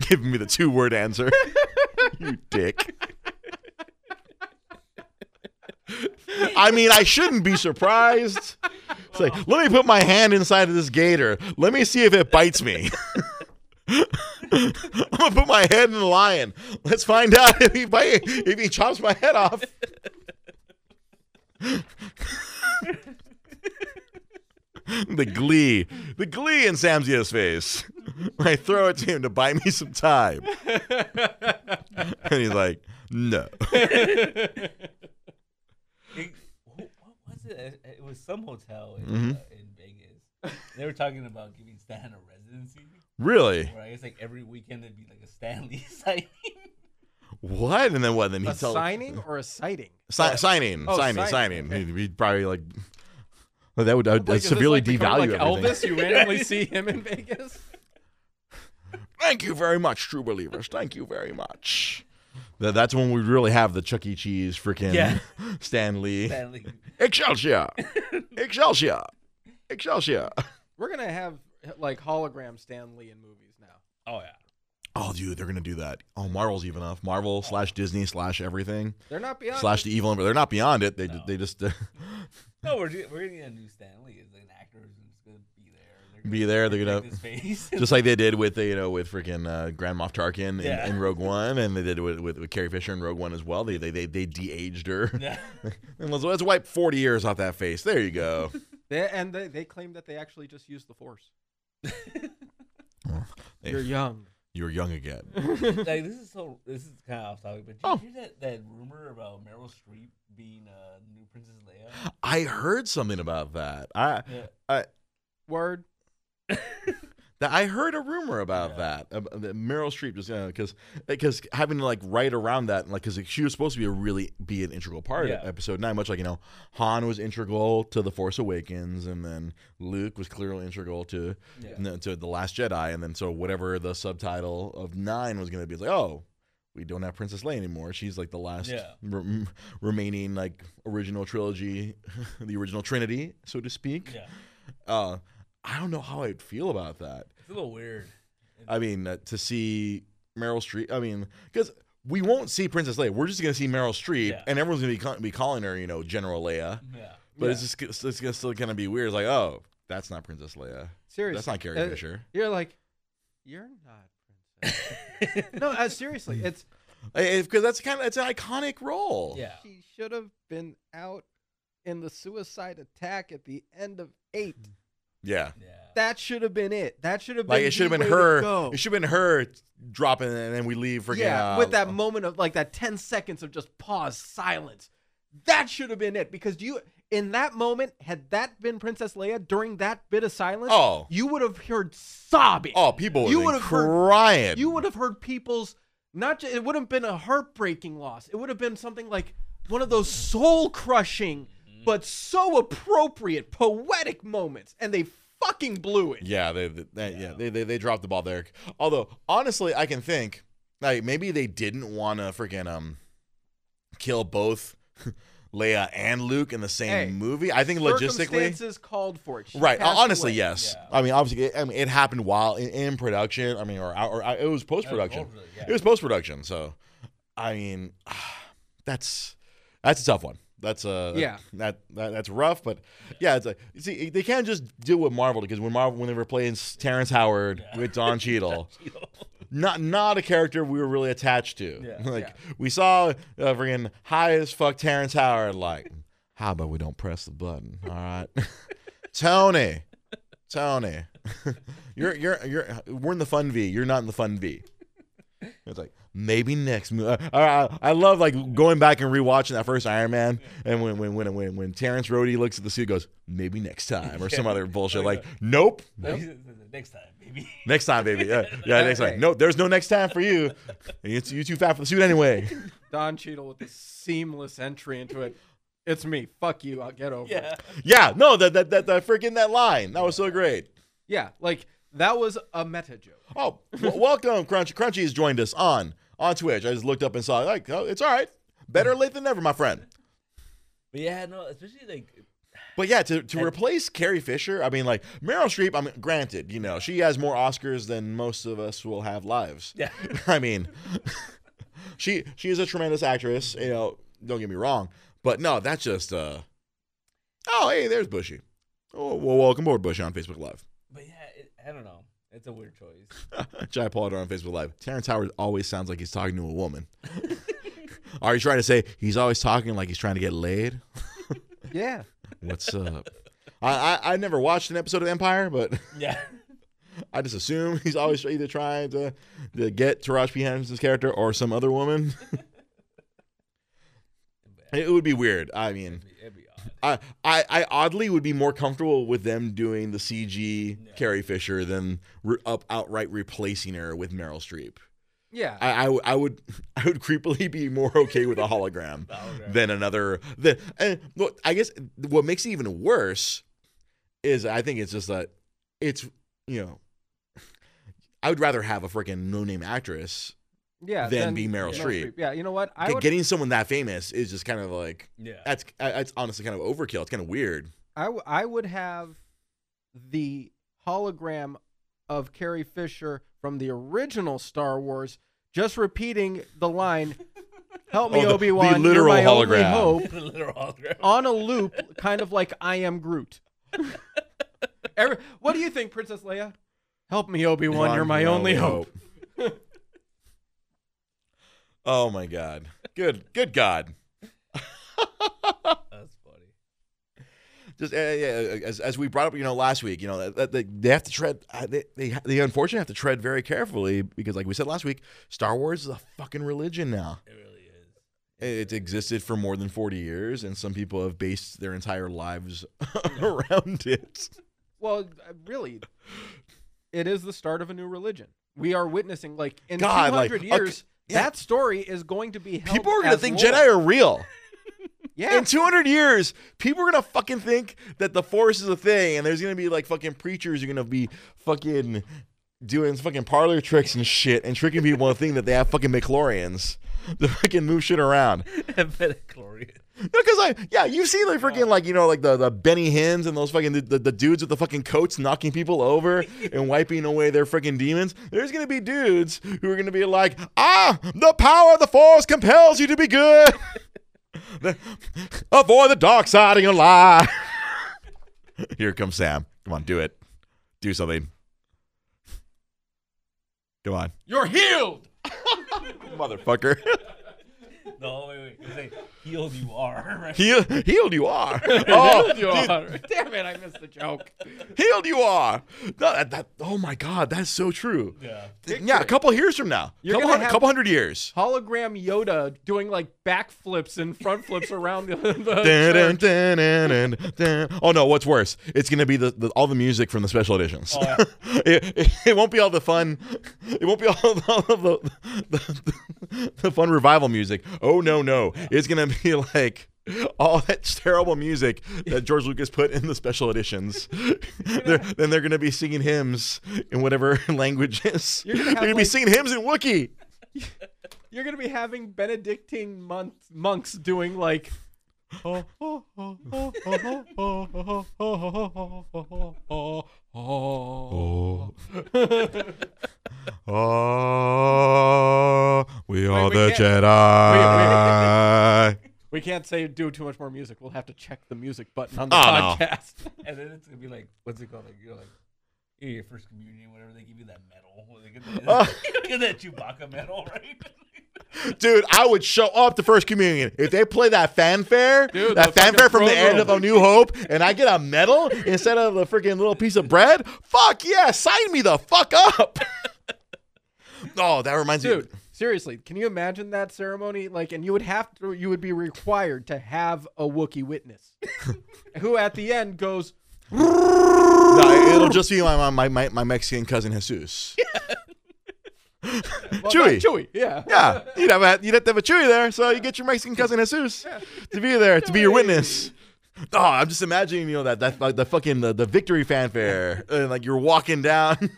[SPEAKER 1] Giving me the two word answer. you dick. I mean, I shouldn't be surprised. It's like, let me put my hand inside of this gator. Let me see if it bites me. (laughs) I'm gonna put my head in the lion. Let's find out if he bite, if he chops my head off. the glee, the glee in Samzia's face. I throw it to him to buy me some time, and he's like, "No." (laughs)
[SPEAKER 2] It, wh- what was it? It- It was some hotel in,
[SPEAKER 1] Mhm.
[SPEAKER 2] uh, in Vegas. They were talking about giving Stan a residency,
[SPEAKER 1] Really?
[SPEAKER 2] where I guess like every weekend it'd be like a Stan Lee (laughs) signing.
[SPEAKER 1] What? And then what? Then he
[SPEAKER 3] a
[SPEAKER 1] tells
[SPEAKER 3] signing or a sighting?
[SPEAKER 1] Si- signing,
[SPEAKER 3] Oh,
[SPEAKER 1] signing,
[SPEAKER 3] signing,
[SPEAKER 1] signing. He'd, he'd probably like (laughs) that would, that would
[SPEAKER 3] Like,
[SPEAKER 1] severely
[SPEAKER 3] like
[SPEAKER 1] devalue
[SPEAKER 3] like
[SPEAKER 1] everything.
[SPEAKER 3] Elvis, you randomly see (laughs) him in Vegas.
[SPEAKER 1] Thank you very much, true believers. Thank you very much. That, that's when we really have the Chuck E. Cheese freaking
[SPEAKER 2] Yeah. (laughs)
[SPEAKER 1] Stan Lee.
[SPEAKER 2] Stan Lee.
[SPEAKER 1] Excelsior! (laughs) Excelsior! Excelsior!
[SPEAKER 3] We're gonna have like hologram Stan Lee in movies now.
[SPEAKER 2] Oh yeah.
[SPEAKER 1] Oh, dude, they're gonna do that. Oh, Marvel's even enough. Marvel oh. slash Disney slash everything
[SPEAKER 3] They're not beyond.
[SPEAKER 1] slash the evil. They're not beyond it. They
[SPEAKER 2] No.
[SPEAKER 1] they just (laughs)
[SPEAKER 2] No, we're we're gonna get a new Stan Lee. It's like an actor who's just gonna be there. They're
[SPEAKER 1] Be there, they're gonna-
[SPEAKER 2] protect his face. (laughs)
[SPEAKER 1] just like they did with the, you know with freaking uh, Grand Moff Tarkin in,
[SPEAKER 2] Yeah.
[SPEAKER 1] in Rogue One, and they did with, with with Carrie Fisher in Rogue One as well. They they they, they de-aged her.
[SPEAKER 2] yeah. (laughs)
[SPEAKER 1] and let's, let's wipe forty years off that face. There you go. (laughs)
[SPEAKER 3] They, and they, they claim that they actually just used the Force.
[SPEAKER 1] Hey,
[SPEAKER 3] You're young.
[SPEAKER 1] You're young again.
[SPEAKER 2] like this is so. This is kind of off topic, but did
[SPEAKER 1] Oh.
[SPEAKER 2] you hear that that rumor about Meryl Streep being uh, new Princess Leia?
[SPEAKER 1] I heard something about that. I
[SPEAKER 2] Yeah.
[SPEAKER 3] Word.
[SPEAKER 1] That I heard a rumor about
[SPEAKER 2] Yeah.
[SPEAKER 1] that. ab- That Meryl Streep just because because having to like write around that like because she was supposed to be a really be an integral part
[SPEAKER 2] Yeah.
[SPEAKER 1] of episode nine, much like you know Han was integral to the Force Awakens, and then Luke was clearly integral to
[SPEAKER 2] Yeah.
[SPEAKER 1] to the Last Jedi, and then so whatever the subtitle of nine was going to be, it's like oh. We don't have Princess Leia anymore. She's like the last re- remaining like original trilogy, (laughs) the original Trinity, so to speak.
[SPEAKER 2] Yeah.
[SPEAKER 1] Uh, I don't know how I'd feel about that.
[SPEAKER 2] It's a little weird.
[SPEAKER 1] I mean, uh, to see Meryl Streep. I mean, because we won't see Princess Leia. We're just gonna see Meryl Streep,
[SPEAKER 2] Yeah.
[SPEAKER 1] and everyone's gonna be, ca- be calling her, you know, General Leia.
[SPEAKER 2] Yeah.
[SPEAKER 1] But
[SPEAKER 3] Yeah.
[SPEAKER 1] it's just it's, it's gonna still gonna be weird. It's like, oh, that's not Princess Leia.
[SPEAKER 3] Seriously.
[SPEAKER 1] That's not Carrie
[SPEAKER 3] Uh,
[SPEAKER 1] Fisher.
[SPEAKER 3] You're like, you're not princess. (laughs) no, uh, seriously, it's
[SPEAKER 1] Because that's kind of it's an iconic role.
[SPEAKER 2] yeah.
[SPEAKER 3] she should have been out in the suicide attack at the end of eight.
[SPEAKER 1] Yeah.
[SPEAKER 2] Yeah.
[SPEAKER 3] That should have been it. That should have been
[SPEAKER 1] Like it should have been her. It should have been her dropping, and then we leave. Freaking,
[SPEAKER 3] yeah,
[SPEAKER 1] uh,
[SPEAKER 3] with that moment of like that 10 seconds of just pause, silence. That should have been it because you in that moment had that been Princess Leia during that bit of silence,
[SPEAKER 1] Oh.
[SPEAKER 3] you would have heard sobbing.
[SPEAKER 1] Oh, people would
[SPEAKER 3] You
[SPEAKER 1] have
[SPEAKER 3] would've heard-
[SPEAKER 1] crying.
[SPEAKER 3] You would have heard people's not just, it would have been a heartbreaking loss. It would have been something like one of those soul crushing but so appropriate poetic moments and they fucking blew it.
[SPEAKER 1] Yeah, they, they, they- yeah, they, they they dropped the ball there. Although honestly, I can think like maybe they didn't want to freaking um kill both (laughs) Leia and Luke in the same
[SPEAKER 3] Hey,
[SPEAKER 1] movie. I think logistically,
[SPEAKER 3] Circumstances called for it. She
[SPEAKER 1] right? Honestly,
[SPEAKER 3] away.
[SPEAKER 1] yes.
[SPEAKER 2] Yeah.
[SPEAKER 1] I mean, obviously, it, I mean, it happened while in, in production. I mean, or or, or it was post production.
[SPEAKER 2] Hopefully, yeah.
[SPEAKER 1] It was post production. So, I mean, (sighs) that's that's a tough one. That's uh
[SPEAKER 3] Yeah.
[SPEAKER 1] that, that that's rough, but yeah, it's like you see they can't just do what Marvel did because when Marvel when they were playing Terrence Howard
[SPEAKER 2] Yeah.
[SPEAKER 1] with (laughs) Don Cheadle, not not a character we were really attached to.
[SPEAKER 2] Yeah.
[SPEAKER 1] like
[SPEAKER 3] Yeah.
[SPEAKER 1] we saw uh, freaking high as fuck Terrence Howard. Like, how about we don't press the button? All right, (laughs) Tony, Tony, (laughs) you're you're you're we're in the fun V. You're not in the fun V. It's like maybe next movie. Uh, I, I, I love like going back and rewatching that first Iron Man, and when when when when, when Terrence Rhodey looks at the suit, and goes maybe next time or some other (laughs) bullshit. Oh, like nope, (laughs)
[SPEAKER 2] Next time, maybe.
[SPEAKER 1] next time, baby. Yeah, (laughs) yeah, next time. No, there's no next time for you. You you too fat for the suit anyway.
[SPEAKER 3] Don Cheadle with the seamless entry into it. It's me. Fuck you. I'll get over it.
[SPEAKER 2] Yeah.
[SPEAKER 1] Yeah, no, that that that, that freaking that line that was so great.
[SPEAKER 3] Yeah, like that was a meta joke.
[SPEAKER 1] Oh, w- welcome, Crunchy. Crunchy has joined us on on Twitch. I just looked up and saw like, oh, it's all right. Better late than never, my friend.
[SPEAKER 2] But yeah, no, especially like
[SPEAKER 1] But yeah, to, to replace Carrie Fisher, I mean, like Meryl Streep. I mean, granted, you know, she has more Oscars than most of us will have lives.
[SPEAKER 2] yeah. (laughs)
[SPEAKER 1] I mean, (laughs) she she is a tremendous actress. You know, don't get me wrong, but no, that's just uh. Oh, hey, there's Bushy. Oh, well, welcome aboard, Bushy, on Facebook Live.
[SPEAKER 2] But yeah, it, I don't know. It's a weird choice. (laughs)
[SPEAKER 1] Jai Pollard on Facebook Live. Terrence Howard always sounds like he's talking to a woman. (laughs) Are you trying to say he's always talking like he's trying to get laid? (laughs)
[SPEAKER 3] Yeah.
[SPEAKER 1] What's up? I, I I never watched an episode of Empire, but
[SPEAKER 2] Yeah.
[SPEAKER 1] I just assume he's always either trying to to get Taraji P Henderson's character or some other woman. it would be weird. I mean,
[SPEAKER 2] It'd be odd.
[SPEAKER 1] I, I, I oddly would be more comfortable with them doing the CG Carrie Fisher than re- up outright replacing her with Meryl Streep.
[SPEAKER 3] Yeah.
[SPEAKER 1] I, I would (laughs) I would creepily be more okay with a (laughs) hologram
[SPEAKER 2] Hologram.
[SPEAKER 1] than another. The and look, I guess what makes it even worse is I think it's just that it's you know I would rather have a freaking no name actress.
[SPEAKER 3] Yeah.
[SPEAKER 1] then be Meryl Streep.
[SPEAKER 3] Yeah. You know what? I would.
[SPEAKER 1] Getting someone that famous is just kind of like
[SPEAKER 2] Yeah.
[SPEAKER 1] that's uh, that's honestly kind of overkill. It's kind of weird.
[SPEAKER 3] I, w- I would have the hologram of Carrie Fisher from the original Star Wars just repeating the line, "Help me,
[SPEAKER 1] Oh, the-
[SPEAKER 3] Obi Wan,
[SPEAKER 1] the
[SPEAKER 3] you're
[SPEAKER 1] literal
[SPEAKER 3] my only
[SPEAKER 1] hologram.
[SPEAKER 3] hope." (laughs)
[SPEAKER 2] Literal hologram.
[SPEAKER 3] On a loop, kind of like I am Groot. (laughs) Every, what do you think, Princess Leia? Help me, Obi Wan, you're my only hope. (laughs)
[SPEAKER 1] oh my god. Good good god.
[SPEAKER 2] That's funny.
[SPEAKER 1] just uh, yeah, as, as we brought up, you know, last week, you know, that, that they have to tread, uh, they, they they unfortunately have to tread very carefully because, like we said last week, Star Wars is a fucking religion now.
[SPEAKER 2] It really is.
[SPEAKER 1] It's existed for more than forty years, and some people have based their entire lives (laughs) around it.
[SPEAKER 3] Well, uh, really, it is the start of a new religion. We are witnessing, like, in
[SPEAKER 1] God, like,
[SPEAKER 3] 200
[SPEAKER 1] okay,
[SPEAKER 3] years,
[SPEAKER 1] yeah.
[SPEAKER 3] that story is going to be
[SPEAKER 1] People are gonna think
[SPEAKER 3] lore.
[SPEAKER 1] Jedi are real. (laughs)
[SPEAKER 3] Yeah.
[SPEAKER 1] In 200 years, people are gonna fucking think that the Force is a thing, and there's gonna be like fucking preachers are gonna be fucking doing fucking parlor tricks and shit, and tricking people into thinking that they have fucking midi-chlorians to fucking move shit around. (laughs) Because I, yeah, you see like freaking like you know like the the Benny Hinns and those fucking the, the, the dudes with the fucking coats knocking people over (laughs) and wiping away their freaking demons. There's gonna be dudes who are gonna be like, ah, the power of the Force compels you to be good. (laughs) The- Avoid the dark side of your life. (laughs) Here comes Sam. Come on, do it. Do something. Come on,
[SPEAKER 3] You're healed.
[SPEAKER 1] motherfucker.
[SPEAKER 2] No, wait, wait. It's like healed you are. (laughs) Right?
[SPEAKER 1] Heal, healed you are. (laughs) Oh,
[SPEAKER 3] You
[SPEAKER 1] dude,
[SPEAKER 3] are. (laughs) Damn it, I missed the joke.
[SPEAKER 1] healed you are. No, that, that, oh my God, that's so true.
[SPEAKER 2] Yeah.
[SPEAKER 1] yeah, a couple years from now,
[SPEAKER 3] You're
[SPEAKER 1] couple, hundred, couple hundred years.
[SPEAKER 3] Hologram Yoda doing like backflips and front flips around the. the
[SPEAKER 1] Dun, dun, dun, dun, dun, dun. Oh no, what's worse? It's gonna be the, the all the music from the special editions.
[SPEAKER 2] Oh, yeah.
[SPEAKER 1] it, it, it won't be all the fun. It won't be all, all of the, the, the, the fun revival music. Oh no, no, it's gonna be like all that terrible music that George Lucas put in the special editions. they're, then they're gonna be singing hymns in whatever languages.
[SPEAKER 3] You're gonna
[SPEAKER 1] they're gonna be
[SPEAKER 3] like-
[SPEAKER 1] singing hymns in Wookiee.
[SPEAKER 3] You're gonna be having Benedictine monks monks doing like.
[SPEAKER 1] Oh. Oh, we are
[SPEAKER 3] we
[SPEAKER 1] the Jedi.
[SPEAKER 3] We can't say do too much more music. We'll have to check the music button on the
[SPEAKER 1] Oh, no.
[SPEAKER 3] podcast. (laughs)
[SPEAKER 2] And then it's gonna be like, what's it called? Like you're like, Yeah, your first communion, whatever they give you that medal. (laughs) They get that,
[SPEAKER 1] Oh. (laughs)
[SPEAKER 2] get that Chewbacca medal, right?
[SPEAKER 1] Dude, I would show up to First Communion if they play that fanfare,
[SPEAKER 3] Dude,
[SPEAKER 1] that
[SPEAKER 3] the
[SPEAKER 1] fanfare from the end of A. New Hope, and I get a medal instead of a freaking little piece of bread. Fuck yeah, sign me the fuck up. oh, that reminds me.
[SPEAKER 3] Dude, seriously, can you imagine that ceremony? Like, and you would have to, you would be required to have a Wookiee witness, (laughs) who at the end goes,
[SPEAKER 1] No, it'll just be my my my, my Mexican cousin Jesus. (laughs)
[SPEAKER 3] well,
[SPEAKER 1] Chewie.
[SPEAKER 3] not Chewie, yeah,
[SPEAKER 1] Yeah, you'd have a, you'd have to have a Chewie there, so you get your Mexican cousin Jesus to be there to be your witness. (laughs) Oh, I'm just imagining, you know, that that like the fucking the, the victory fanfare, (laughs) and like you're walking down.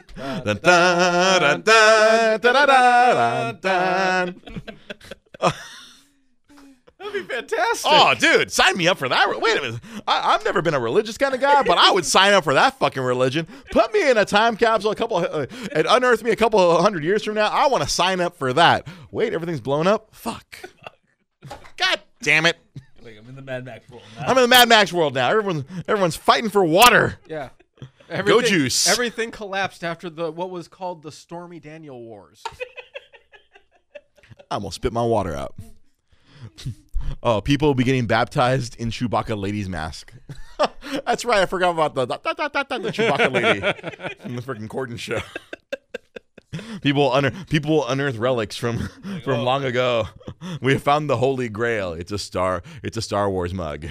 [SPEAKER 3] That'd be fantastic.
[SPEAKER 1] Oh, dude, sign me up for that. Wait a minute. I, I've never been a religious kind of guy, but I would (laughs) sign up for that fucking religion. Put me in a time capsule a couple uh, and unearth me a couple hundred years from now. I want to sign up for that. Wait, everything's blown up? Fuck. God damn it.
[SPEAKER 2] Like I'm in the Mad Max world now.
[SPEAKER 1] I'm in the Mad Max world now. Everyone's everyone's fighting for water.
[SPEAKER 3] yeah. (laughs)
[SPEAKER 1] Go juice.
[SPEAKER 3] Everything collapsed after the what was called the Stormy Daniel Wars. (laughs)
[SPEAKER 1] I almost spit my water out. (laughs) oh, people will be getting baptized in Chewbacca lady's mask. That's right. I forgot about the, the, the, the, the Chewbacca lady from the freaking Corden show. (laughs) people unearth people unearth relics from (laughs) from long ago. (laughs) We have found the Holy Grail. It's a star. It's a Star Wars mug.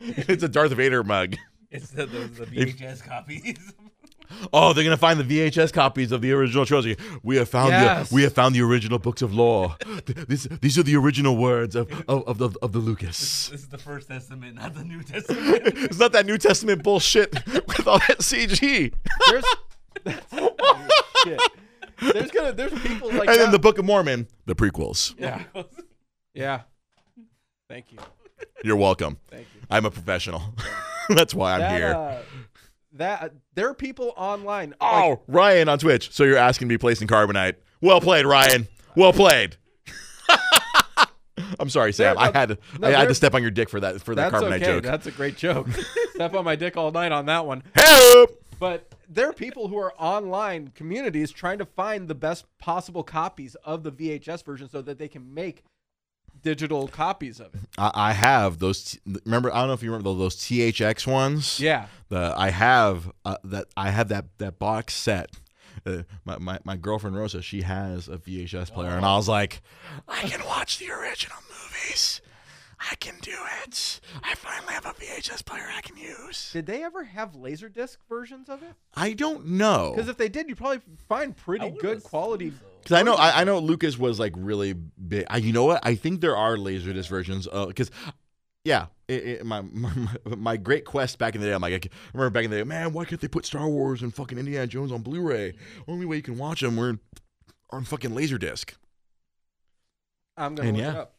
[SPEAKER 1] it's a Darth Vader mug.
[SPEAKER 2] It's the, the, the VHS copies.
[SPEAKER 1] Oh, they're gonna find the VHS copies of the original trilogy. We have found
[SPEAKER 3] Yes.
[SPEAKER 1] the we have found the original books of law. Th- This, these are the original words of, of, of the of the Lucas.
[SPEAKER 2] this is the First Testament, not the New Testament.
[SPEAKER 1] It's not that New Testament bullshit with all that CG.
[SPEAKER 3] There's shit. There's gonna there's people like
[SPEAKER 1] and then
[SPEAKER 3] that.
[SPEAKER 1] the Book of Mormon, the prequels.
[SPEAKER 3] yeah yeah. Thank you,
[SPEAKER 1] You're welcome.
[SPEAKER 3] thank you.
[SPEAKER 1] I'm a professional. (laughs) That's why I'm
[SPEAKER 3] that,
[SPEAKER 1] here.
[SPEAKER 3] Uh, that there are people online.
[SPEAKER 1] oh,
[SPEAKER 3] like,
[SPEAKER 1] Ryan on Twitch. So you're asking to be placed in carbonite. Well played, Ryan. Well played. (laughs) I'm sorry, Sam.
[SPEAKER 3] There-
[SPEAKER 1] I had to,
[SPEAKER 3] no,
[SPEAKER 1] I had to step on your dick for that for that carbonite
[SPEAKER 3] okay.
[SPEAKER 1] joke.
[SPEAKER 3] That's a great joke. (laughs) Step on my dick all night on that one.
[SPEAKER 1] Help!
[SPEAKER 3] But there are people who are online communities trying to find the best possible copies of the VHS version so that they can make digital copies of it.
[SPEAKER 1] I, I have those. Remember, I don't know if you remember those, those THX ones.
[SPEAKER 3] Yeah.
[SPEAKER 1] The I have uh, that. I have that that box set. Uh, my, my my girlfriend Rosa, she has a VHS player, and I was like, I can watch the original movies. I can do it. I finally have a VHS player I can use.
[SPEAKER 3] Did they ever have laserdisc versions of it?
[SPEAKER 1] I don't know
[SPEAKER 3] Because if they did, you'd probably find pretty good quality.
[SPEAKER 1] Because I know I, I know Lucas was like really big. I, you know what? I think there are laserdisc versions. Because yeah, it, it, my, (laughs) my my great quest back in the day. I'm like, I remember back in the day, man. Why can't they put Star Wars and fucking Indiana Jones on Blu-ray? Only way you can watch them were on fucking laserdisc.
[SPEAKER 3] I'm gonna
[SPEAKER 1] And
[SPEAKER 3] look
[SPEAKER 1] yeah.
[SPEAKER 3] it up.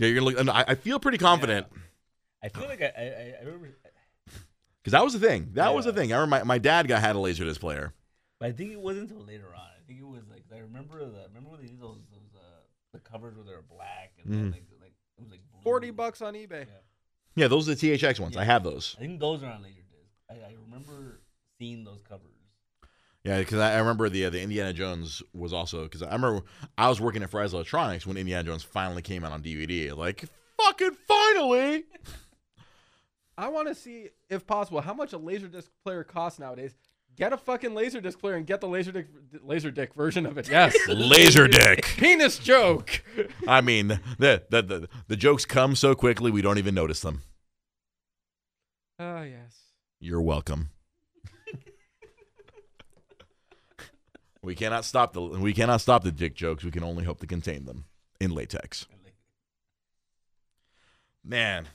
[SPEAKER 1] Yeah, you're gonna look. and I, I feel pretty confident
[SPEAKER 2] I feel like I, I, I I remember,
[SPEAKER 1] because that was the thing. That was the thing. I remember my, my dad got had a laserdisc player.
[SPEAKER 2] but I think it wasn't until later on. I think it was like I remember the remember when they did those those uh, the covers where they were black and then
[SPEAKER 1] Mhm.
[SPEAKER 2] like like it was like blue.
[SPEAKER 3] Forty bucks on eBay.
[SPEAKER 2] Yeah.
[SPEAKER 1] Yeah, those are the THX ones. I
[SPEAKER 2] Yeah.
[SPEAKER 1] have those.
[SPEAKER 2] I think those are on Laserdisc. I, I remember seeing those covers.
[SPEAKER 1] Yeah, because I, I remember the uh, the Indiana Jones was also because I remember I was working at Fry's Electronics when Indiana Jones finally came out on DVD. Like fucking finally.
[SPEAKER 3] I want to see, if possible, how much a laserdisc player costs nowadays. Get a fucking laserdisc player and get the laserdisc laserdisc version of it. Yes. (laughs)
[SPEAKER 1] Laser dick.
[SPEAKER 3] Penis joke.
[SPEAKER 1] I mean, the, the the the jokes come so quickly we don't even notice them.
[SPEAKER 3] Oh yes.
[SPEAKER 1] You're welcome. We cannot stop the we cannot stop the dick jokes. We can only hope to contain them in latex. Man,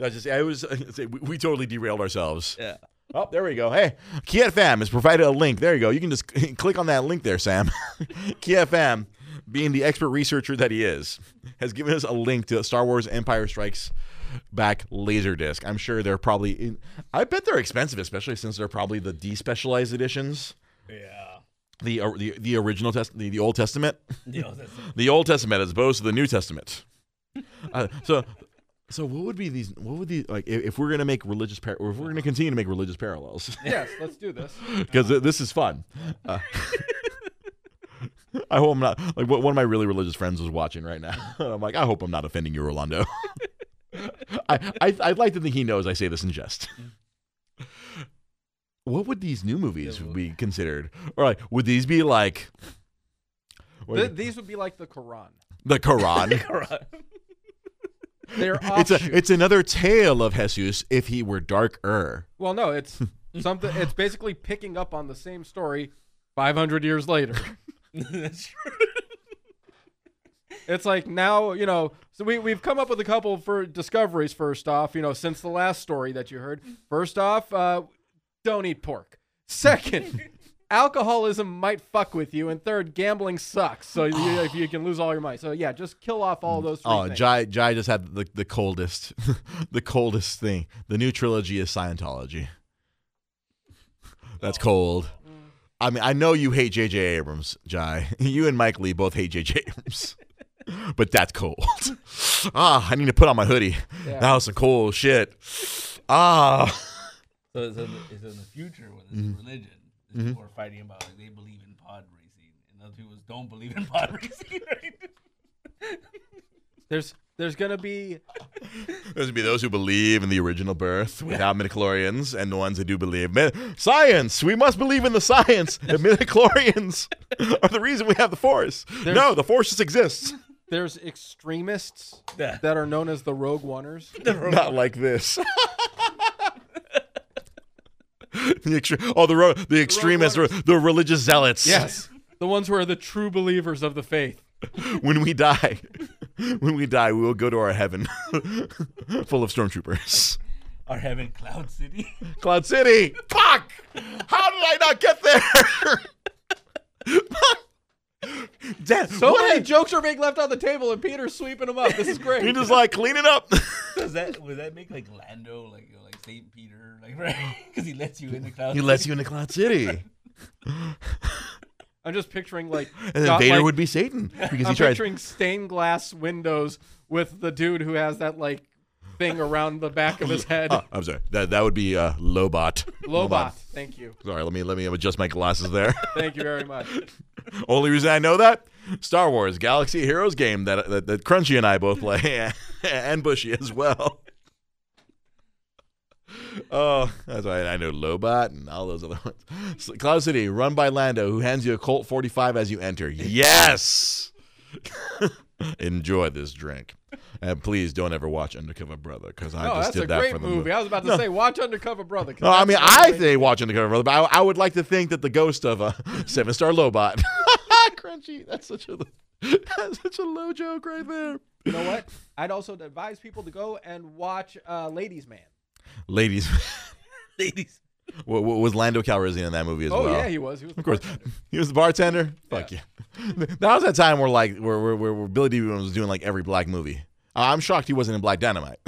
[SPEAKER 1] I just I was (laughs) we, we totally derailed ourselves.
[SPEAKER 2] Yeah.
[SPEAKER 1] Oh, there we go. Hey, KFM has provided a link. There you go. You can just (laughs) click on that link there, Sam. (laughs) KFM, being the expert researcher that he is, has given us a link to Star Wars Empire Strikes Back Laserdisc. I'm sure they're probably, in, I bet they're expensive, especially since they're probably the despecialized editions.
[SPEAKER 2] Yeah.
[SPEAKER 1] The, uh, the the original test the, the Old Testament
[SPEAKER 2] You know, that's,
[SPEAKER 1] the Old Testament as opposed to the New Testament. Uh, so So what would be these? What would these like if, if we're gonna make religious par- or if we're gonna continue to make religious parallels? (laughs)
[SPEAKER 3] yes, let's do this. (laughs)
[SPEAKER 1] because this is fun. Uh, (laughs) I hope I'm not like one of my really religious friends was watching right now. I'm like, I hope I'm not offending you, Rolando. I, I I'd like to think he knows I say this in jest. What would these new movies be considered? Or like, would these be like what-
[SPEAKER 3] Th- these would be like the Quran.
[SPEAKER 1] the Quran? (laughs) (laughs)
[SPEAKER 3] They're
[SPEAKER 1] it's a it's another tale of Jesus if he were darker.
[SPEAKER 3] well, no, it's (laughs) something. It's basically picking up on the same story 500 years later.
[SPEAKER 2] That's true.
[SPEAKER 3] It's like now, you know, so we, we've come up with a couple for discoveries first off, you know, since the last story that you heard. First off, uh, don't eat pork. Second, (laughs) alcoholism might fuck with you. And third, gambling sucks. So you, if you can lose all your money. So yeah, just kill off all those three
[SPEAKER 1] Oh,
[SPEAKER 3] things.
[SPEAKER 1] Jai Jai just had the the coldest, (laughs) the coldest thing. The new trilogy is Scientology. That's cold. I mean, I know you hate J.J. Abrams, Jai. (laughs) You and Mike Lee both hate J.J. Abrams, but that's cold. ah, I need to put on my hoodie.
[SPEAKER 3] Yeah.
[SPEAKER 1] That was some cold shit. Ah,
[SPEAKER 2] So, so, in the, so in the future, when
[SPEAKER 1] Mm-hmm.
[SPEAKER 2] this religion, these people are fighting about like they believe in pod racing, and other people don't believe in pod (laughs) racing. Right?
[SPEAKER 3] There's there's gonna be
[SPEAKER 1] there's gonna be those who believe in the original birth without midi-chlorians, and the ones that do believe Mi- science. We must believe in the science. (laughs) And midi-chlorians are the reason we have the force.
[SPEAKER 3] There's-
[SPEAKER 1] no, the force just exists.
[SPEAKER 3] there's extremists
[SPEAKER 2] Yeah.
[SPEAKER 3] that are known as the Rogue Oneers.
[SPEAKER 1] Not like this. (laughs) (laughs) the extre- oh, the ro- the extremists,
[SPEAKER 3] Runners.
[SPEAKER 1] the religious zealots.
[SPEAKER 3] Yes, (laughs) the ones who are the true believers of the faith. (laughs)
[SPEAKER 1] When we die, when we die, we will go to our heaven, full of stormtroopers.
[SPEAKER 2] Our heaven, Cloud City.
[SPEAKER 1] Cloud City. Fuck! How did I not get there? Dad,
[SPEAKER 3] So
[SPEAKER 1] what
[SPEAKER 3] many jokes are being left on the table, and Peter's sweeping them up. This is great.
[SPEAKER 1] He just like cleaning up.
[SPEAKER 2] Does that would that make like Lando like you know, like Saint Peter like (laughs) right because he lets you in the Cloud.
[SPEAKER 1] he lets you into Cloud City, (laughs)
[SPEAKER 3] I'm just picturing like, (laughs)
[SPEAKER 1] and then
[SPEAKER 3] got,
[SPEAKER 1] Vader
[SPEAKER 3] like-
[SPEAKER 1] would be Satan because he
[SPEAKER 3] I'm
[SPEAKER 1] tried.
[SPEAKER 3] picturing stained glass windows with the dude who has that like thing around the back of his head.
[SPEAKER 1] Oh, I'm sorry. That that would be uh, Lobot.
[SPEAKER 3] Lobot. Thank you.
[SPEAKER 1] Sorry, let me let me adjust my glasses there.
[SPEAKER 3] Thank you very much.
[SPEAKER 1] Only reason I know that Star Wars Galaxy Heroes game that that, that Crunchy and I both play, and Bushy as well. Oh, that's why I know Lobot and all those other ones. So, Cloud City, run by Lando, who hands you a Colt 45 as you enter. Yes. (laughs) Enjoy this drink, and please don't ever watch Undercover Brother because I
[SPEAKER 3] No,
[SPEAKER 1] just did
[SPEAKER 3] a
[SPEAKER 1] that for the
[SPEAKER 3] movie.
[SPEAKER 1] movie.
[SPEAKER 3] I was about to
[SPEAKER 1] No.
[SPEAKER 3] say, watch Undercover Brother.
[SPEAKER 1] No, I mean, I say watch Undercover Brother, but I, I would like to think that the ghost of (laughs) a seven star Lobot. (laughs) Crunchy, that's such a that's such a low joke right there.
[SPEAKER 3] You know what? I'd also advise people to go and watch uh, Ladies Man.
[SPEAKER 1] Ladies, (laughs)
[SPEAKER 2] ladies.
[SPEAKER 1] what, what was Lando Calrissian in that movie as
[SPEAKER 3] Oh
[SPEAKER 1] well?
[SPEAKER 3] yeah, he was. He was.
[SPEAKER 1] of course, (laughs) he was the bartender. Fuck yeah. (laughs) That was that time where like where where, where, where Billy Dee Williams was doing like every black movie. Uh, I'm shocked he wasn't in Black Dynamite.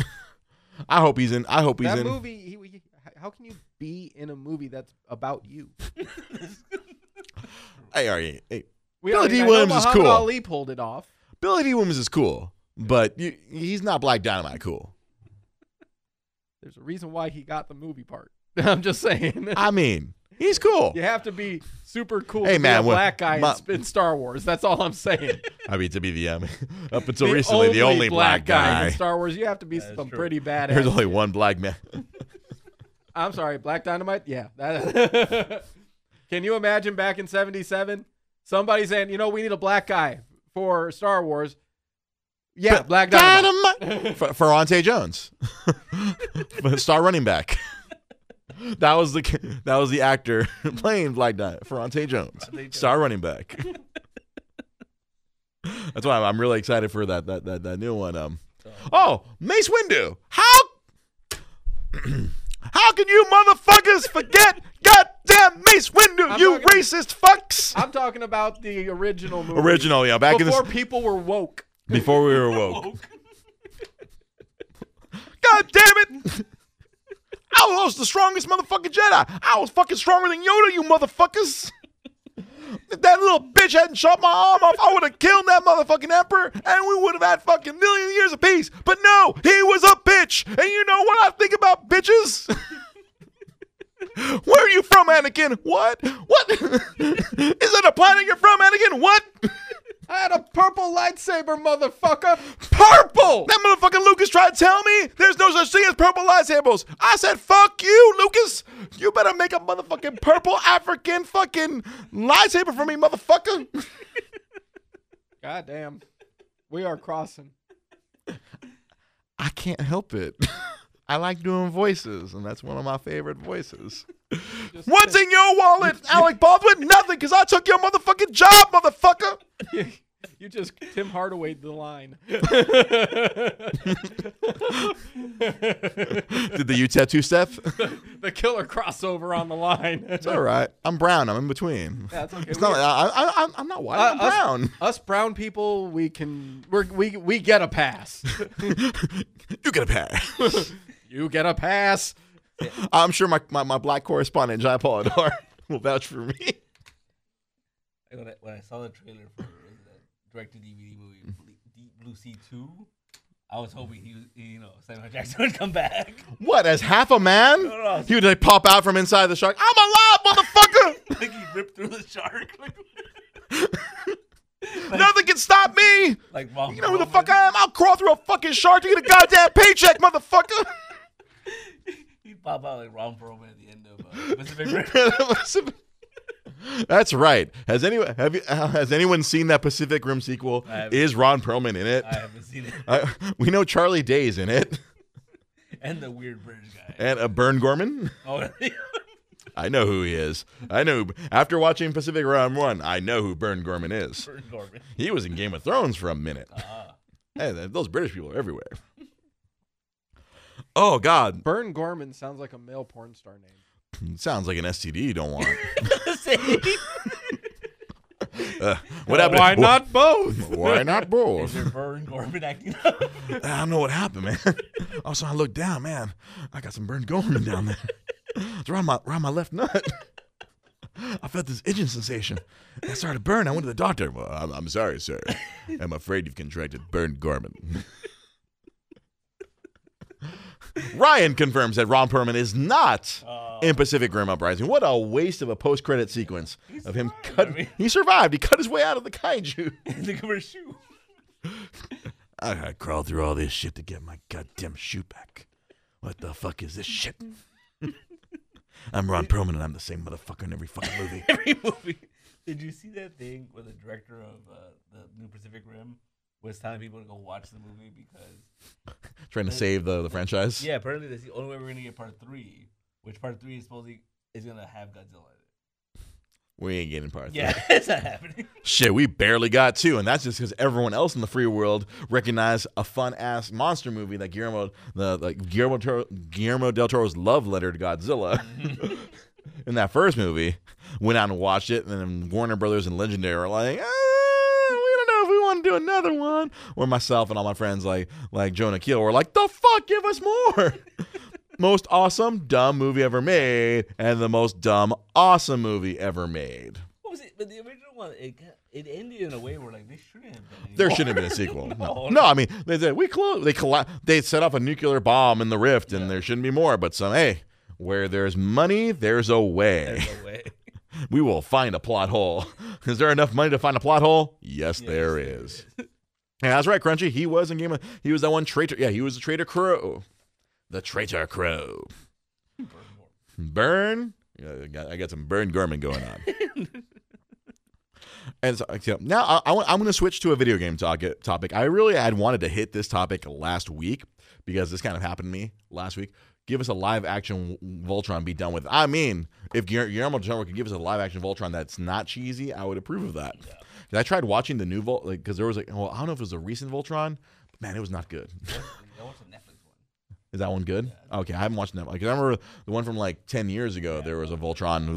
[SPEAKER 1] I hope he's in. I hope he's
[SPEAKER 3] That
[SPEAKER 1] in.
[SPEAKER 3] movie. He, he, how can you be in a movie that's about you?
[SPEAKER 1] Hey, are you? Hey,
[SPEAKER 3] We
[SPEAKER 1] Billy
[SPEAKER 3] Dee
[SPEAKER 1] Williams is cool.
[SPEAKER 3] Ali pulled it off.
[SPEAKER 1] Billy Dee Williams is cool, but you, he's not Black Dynamite cool.
[SPEAKER 3] There's a reason why he got the movie part. (laughs) I'm just saying.
[SPEAKER 1] I mean, he's cool.
[SPEAKER 3] You have to be super cool
[SPEAKER 1] Hey,
[SPEAKER 3] to
[SPEAKER 1] man,
[SPEAKER 3] be a black guy in
[SPEAKER 1] my-
[SPEAKER 3] in Star Wars. That's all I'm saying. (laughs)
[SPEAKER 1] I mean, to be the um, (laughs) up until recently, the only black, guy.
[SPEAKER 3] in Star Wars. You have to be
[SPEAKER 2] That is
[SPEAKER 3] some pretty badass.
[SPEAKER 1] There's only one black man.
[SPEAKER 3] I'm sorry, Black Dynamite. Yeah. That, can you imagine back in '77, somebody saying, "You know, we need a black guy for Star Wars." Yeah, Black Dynamite.
[SPEAKER 1] Dynamite. (laughs) For Ferrante Jones, (laughs) star running back. (laughs) That was the that was the actor playing Black Dynamite, Ferrante Jones,
[SPEAKER 2] Ferrante
[SPEAKER 1] star running back. That's why I'm, I'm really excited for that that that, that new one. Um, oh, Mace Windu. How (clears throat) how can you motherfuckers forget goddamn Mace Windu?
[SPEAKER 3] I'm
[SPEAKER 1] you
[SPEAKER 3] talking-
[SPEAKER 1] racist fucks.
[SPEAKER 3] I'm talking about the original movie.
[SPEAKER 1] Original, yeah, back in
[SPEAKER 3] before
[SPEAKER 1] the
[SPEAKER 3] people were woke.
[SPEAKER 1] Before we were woke. (laughs) God damn it! I was the strongest motherfucking Jedi. I was fucking stronger than Yoda, you motherfuckers. If that little bitch hadn't shot my arm off, I would have killed that motherfucking emperor, and we would have had fucking million years of peace. But no, he was a bitch. And you know what I think about bitches? (laughs) Where are you from, Anakin? What? What? (laughs) Is that a planet you're from, Anakin? What?
[SPEAKER 3] I had a purple lightsaber, motherfucker.
[SPEAKER 1] Purple! That motherfucking Lucas tried to tell me there's no such thing as purple lightsabers. I said, fuck you, Lucas. You better make a motherfucking purple African fucking lightsaber for me, motherfucker. (laughs)
[SPEAKER 3] God damn. We are crossing.
[SPEAKER 1] I can't help it. (laughs) I like doing voices, and that's one of my favorite voices. (laughs)
[SPEAKER 3] Just
[SPEAKER 1] What's in your wallet, Alec Baldwin? Nothing, because I took your motherfucking job, motherfucker. (laughs)
[SPEAKER 3] You just Tim Hardaway the line.
[SPEAKER 1] Did the you tattoo step? (laughs)
[SPEAKER 3] the killer crossover on the line.
[SPEAKER 1] It's all right. I'm brown. I'm in between.
[SPEAKER 3] That's okay.
[SPEAKER 1] It's
[SPEAKER 3] We-
[SPEAKER 1] not. I, I, I'm- not white.
[SPEAKER 3] Uh,
[SPEAKER 1] I'm
[SPEAKER 3] us-
[SPEAKER 1] brown.
[SPEAKER 3] Us brown people, we can we're, we we get a pass. (laughs)
[SPEAKER 1] you get a pass.
[SPEAKER 3] you get a pass.
[SPEAKER 1] I'm sure my, my, my black correspondent, Jai Polidor, will vouch for me.
[SPEAKER 2] When I, when I saw the trailer for the directed DVD movie Deep Blue Sea Two, I was hoping he, was, you know, Samuel Jackson (laughs) would come back.
[SPEAKER 1] What, as half a man?
[SPEAKER 2] No, no,
[SPEAKER 1] He would like pop out from inside the shark. I'm alive, motherfucker! (laughs)
[SPEAKER 2] like he ripped through the shark. (laughs) Like,
[SPEAKER 1] Nothing can stop me!
[SPEAKER 2] like Ron
[SPEAKER 1] You know who the fuck I am? I'll crawl through a fucking shark to get a goddamn paycheck, motherfucker!
[SPEAKER 2] He'd pop out like Ron Perlman at the end of uh, Pacific Rim.
[SPEAKER 1] That's right. Has anyone have you, uh, has anyone seen that Pacific Rim sequel? Is Ron Perlman in it?
[SPEAKER 2] I haven't seen it.
[SPEAKER 1] I, we know Charlie Day's in it, (laughs)
[SPEAKER 2] and the weird British guy.
[SPEAKER 1] and uh, Burn Gorman.
[SPEAKER 2] Oh, (laughs)
[SPEAKER 1] I know who he is. I know. After watching Pacific Rim One, I know who Burn Gorman is.
[SPEAKER 2] Burn Gorman.
[SPEAKER 1] He was in Game of Thrones for a minute.
[SPEAKER 2] Ah.
[SPEAKER 1] Hey, those British people are everywhere. Oh God,
[SPEAKER 3] Burn Gorman sounds like a male porn star name. (laughs)
[SPEAKER 1] sounds like an STD you don't want.
[SPEAKER 2] Same.
[SPEAKER 1] Uh, what happened?
[SPEAKER 3] Why not both?
[SPEAKER 1] Why not (laughs)
[SPEAKER 2] Is
[SPEAKER 1] both?
[SPEAKER 2] there Burn Gorman acting up?
[SPEAKER 1] I don't know what happened, man. (laughs) Also, I looked down, man. I got some burned Gorman down there. (laughs) It's around my around my left nut. I felt this itching sensation. I started to burn. I went to the doctor. Well, I'm, I'm sorry, sir. I'm afraid you've contracted burned Gorman. Ryan confirms that Ron Perlman is not
[SPEAKER 2] Uh,
[SPEAKER 1] in Pacific Rim Uprising. What a waste of a post-credit sequence of him
[SPEAKER 2] survived,
[SPEAKER 1] cut.
[SPEAKER 2] I mean.
[SPEAKER 1] He survived. He cut his way out of the kaiju. (laughs)
[SPEAKER 2] Her shoe.
[SPEAKER 1] I gotta crawl through all this shit to get my goddamn shoe back. What the fuck is this shit? (laughs) I'm Ron Perlman and I'm the same motherfucker in every fucking movie.
[SPEAKER 2] Every movie. Did you see that thing where the director of uh, the new Pacific Rim was telling people to go watch the movie because (laughs)
[SPEAKER 1] Trying to save the, the franchise.
[SPEAKER 2] yeah, apparently that's the only way we're gonna get part three, which part three is supposedly is gonna have Godzilla in it.
[SPEAKER 1] We ain't getting part
[SPEAKER 2] it.
[SPEAKER 1] three.
[SPEAKER 2] Yeah, (laughs) it's not happening.
[SPEAKER 1] Shit, we barely got two, and that's just because everyone else in the free world recognized a fun ass monster movie that Guillermo, the like Guillermo, Toro, Guillermo del Toro's love letter to Godzilla. (laughs) in that first movie, went out and watched it, and then Warner Brothers and Legendary were like, ah, we don't know if we want to do another one. Where myself and all my friends, like like Jonah Keel, were like, the fuck, give us more. (laughs) most awesome dumb movie ever made, and the most dumb awesome movie ever made.
[SPEAKER 2] What was it? But the original one, it it ended in a way where like they shouldn't have been.
[SPEAKER 1] There shouldn't have been a sequel. (laughs) No,
[SPEAKER 2] No.
[SPEAKER 1] no I mean they said we close. They colla- They set off a nuclear bomb in the rift, and there shouldn't be more. But some hey, where there's money, there's a way.
[SPEAKER 2] There's no (laughs) way.
[SPEAKER 1] We will find a plot hole. (laughs) Is there enough money to find a plot hole? Yes,
[SPEAKER 2] Yes,
[SPEAKER 1] there is. (laughs) Yeah, that's right, Crunchy. He was in Game of. He was that one traitor. Yeah, he was the traitor crow. The traitor crow. Burn. Yeah, I got, I got some burn Gorman going on. (laughs) and so, now I, I, I'm going to switch to a video game talk, topic. I really had wanted to hit this topic last week because this kind of happened to me last week. Give us a live action Voltron, be done with. it. I mean, if Guillermo del Toro could give us a live action Voltron that's not cheesy, I would approve of that. 'Cause I tried watching the new Volt, like, because there was like, well, I don't know if it was a recent Voltron, but man, it was not good.
[SPEAKER 2] That was (laughs) a Netflix one.
[SPEAKER 1] Is that one good? Okay, I haven't watched that. Like, I remember the one from like ten years ago. There was a Voltron.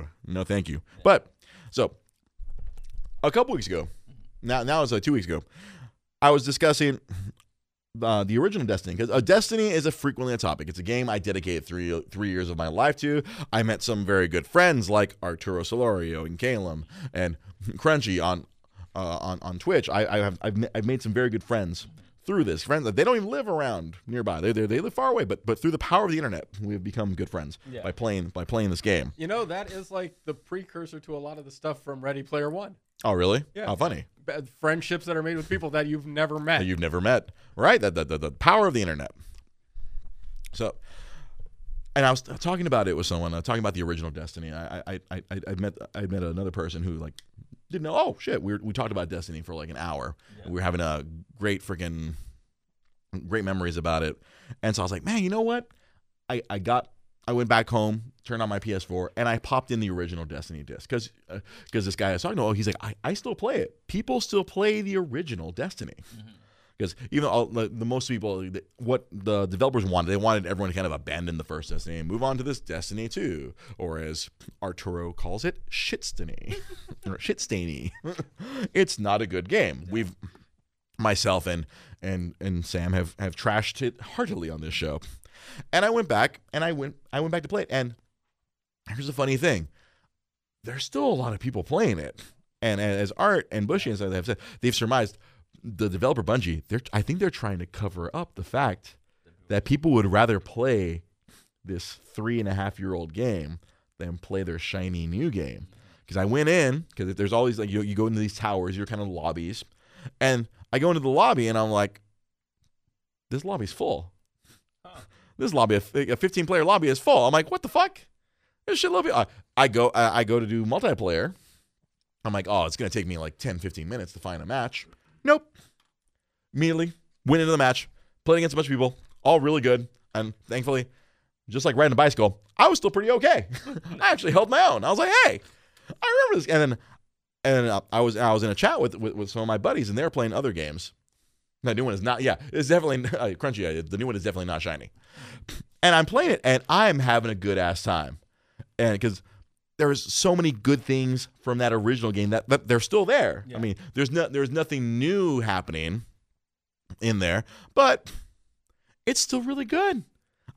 [SPEAKER 1] Ugh. no, thank you. But so a couple weeks ago, now now it's like two weeks ago, I was discussing uh, the original Destiny because uh, Destiny is a frequently a topic. It's a game I dedicated three three years of my life to. I met some very good friends like Arturo Solorio and Calum and (laughs) Crunchy on uh, on on Twitch. I, I have I've, I've made some very good friends through this. Friends they don't even live around nearby. They they they live far away, but but through the power of the internet, we have become good friends
[SPEAKER 2] Yeah.
[SPEAKER 1] by playing by playing this game.
[SPEAKER 3] You know, that is like the precursor to a lot of the stuff from Ready Player One.
[SPEAKER 1] Oh, really?
[SPEAKER 3] Yeah.
[SPEAKER 1] How funny.
[SPEAKER 3] Friendships that are made with people that you've never met.
[SPEAKER 1] that you've never met, right? That the, the, the power of the internet. So, and I was talking about it with someone. uh, talking about the original Destiny. I I, I, I I met I met another person who like didn't know. Oh shit, we were, we talked about Destiny for like an hour. We were having a great freaking great memories about it. And so I was like, man, you know what? I I got. I went back home, turned on my PS4, and I popped in the original Destiny disc because because uh, this guy I was talking to, oh, he's like, I, I still play it. People still play the original Destiny mm-hmm. Because even all the, the most people the- what the developers wanted they wanted everyone to kind of abandon the first destiny and move on to this destiny 2 or as arturo calls it shitstiny. (laughs) Or shitstainy (laughs) it's not a good game. We've myself and and and sam have have trashed it heartily on this show. And i went back and i went i went back to play it and here's the funny thing. There's still a lot of people playing it. And as art and bushy and stuff have said they've surmised the developer Bungie, they're I think they're trying to cover up the fact that people would rather play this three and a half year old game than play their shiny new game. Because I went in because there's always like you you go into these towers, you're kind of lobbies, and I go into the lobby and I'm like, this lobby's full. This lobby, a 15 player lobby is full. I'm like, what the fuck? This shit lobby. I, I go I, I go to do multiplayer. I'm like, oh, it's gonna take me like 10, 15 minutes to find a match. Nope. Immediately went into the match, played against a bunch of people, all really good, and thankfully, just like riding a bicycle, I was still pretty okay. (laughs) I actually held my own. I was like, hey, I remember this, and then and uh, I was I was in a chat with, with with some of my buddies, and they were playing other games. The new one is not. Yeah, it's definitely (laughs) uh, crunchy. Yeah, the new one is definitely not shiny. And I'm playing it, and I'm having a good ass time, and because there's so many good things from that original game that, that they're still there. I mean, there's no there's nothing new happening in there, but it's still really good.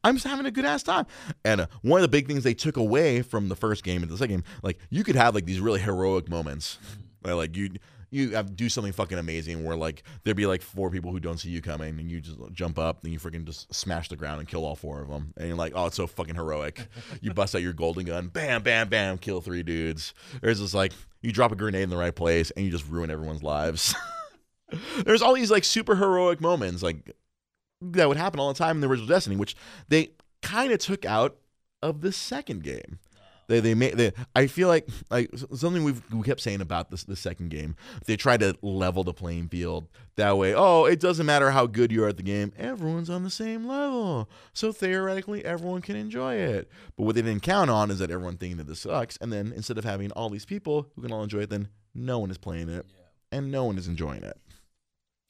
[SPEAKER 1] I'm just having a good ass time. And uh, one of the big things they took away from the first game and the second game, like you could have like these really heroic moments, where like you you have do something fucking amazing where like there'd be like four people who don't see you coming and you just jump up and you freaking just smash the ground and kill all four of them. And you're like oh it's so fucking heroic. You (laughs) bust out your golden gun bam bam bam kill three dudes. There's just like you drop a grenade in the right place and you just ruin everyone's lives. (laughs) There's all these like super heroic moments like that would happen all the time in the original Destiny, which they kind of took out of the second game. They they made they, I feel like like something we've we kept saying about this the second game. They tried to level the playing field that way. Oh, it doesn't matter how good you are at the game. Everyone's on the same level, so theoretically everyone can enjoy it. But what they didn't count on is that everyone thinking that this sucks, and then instead of having all these people who can all enjoy it, then no one is playing it and no one is enjoying it.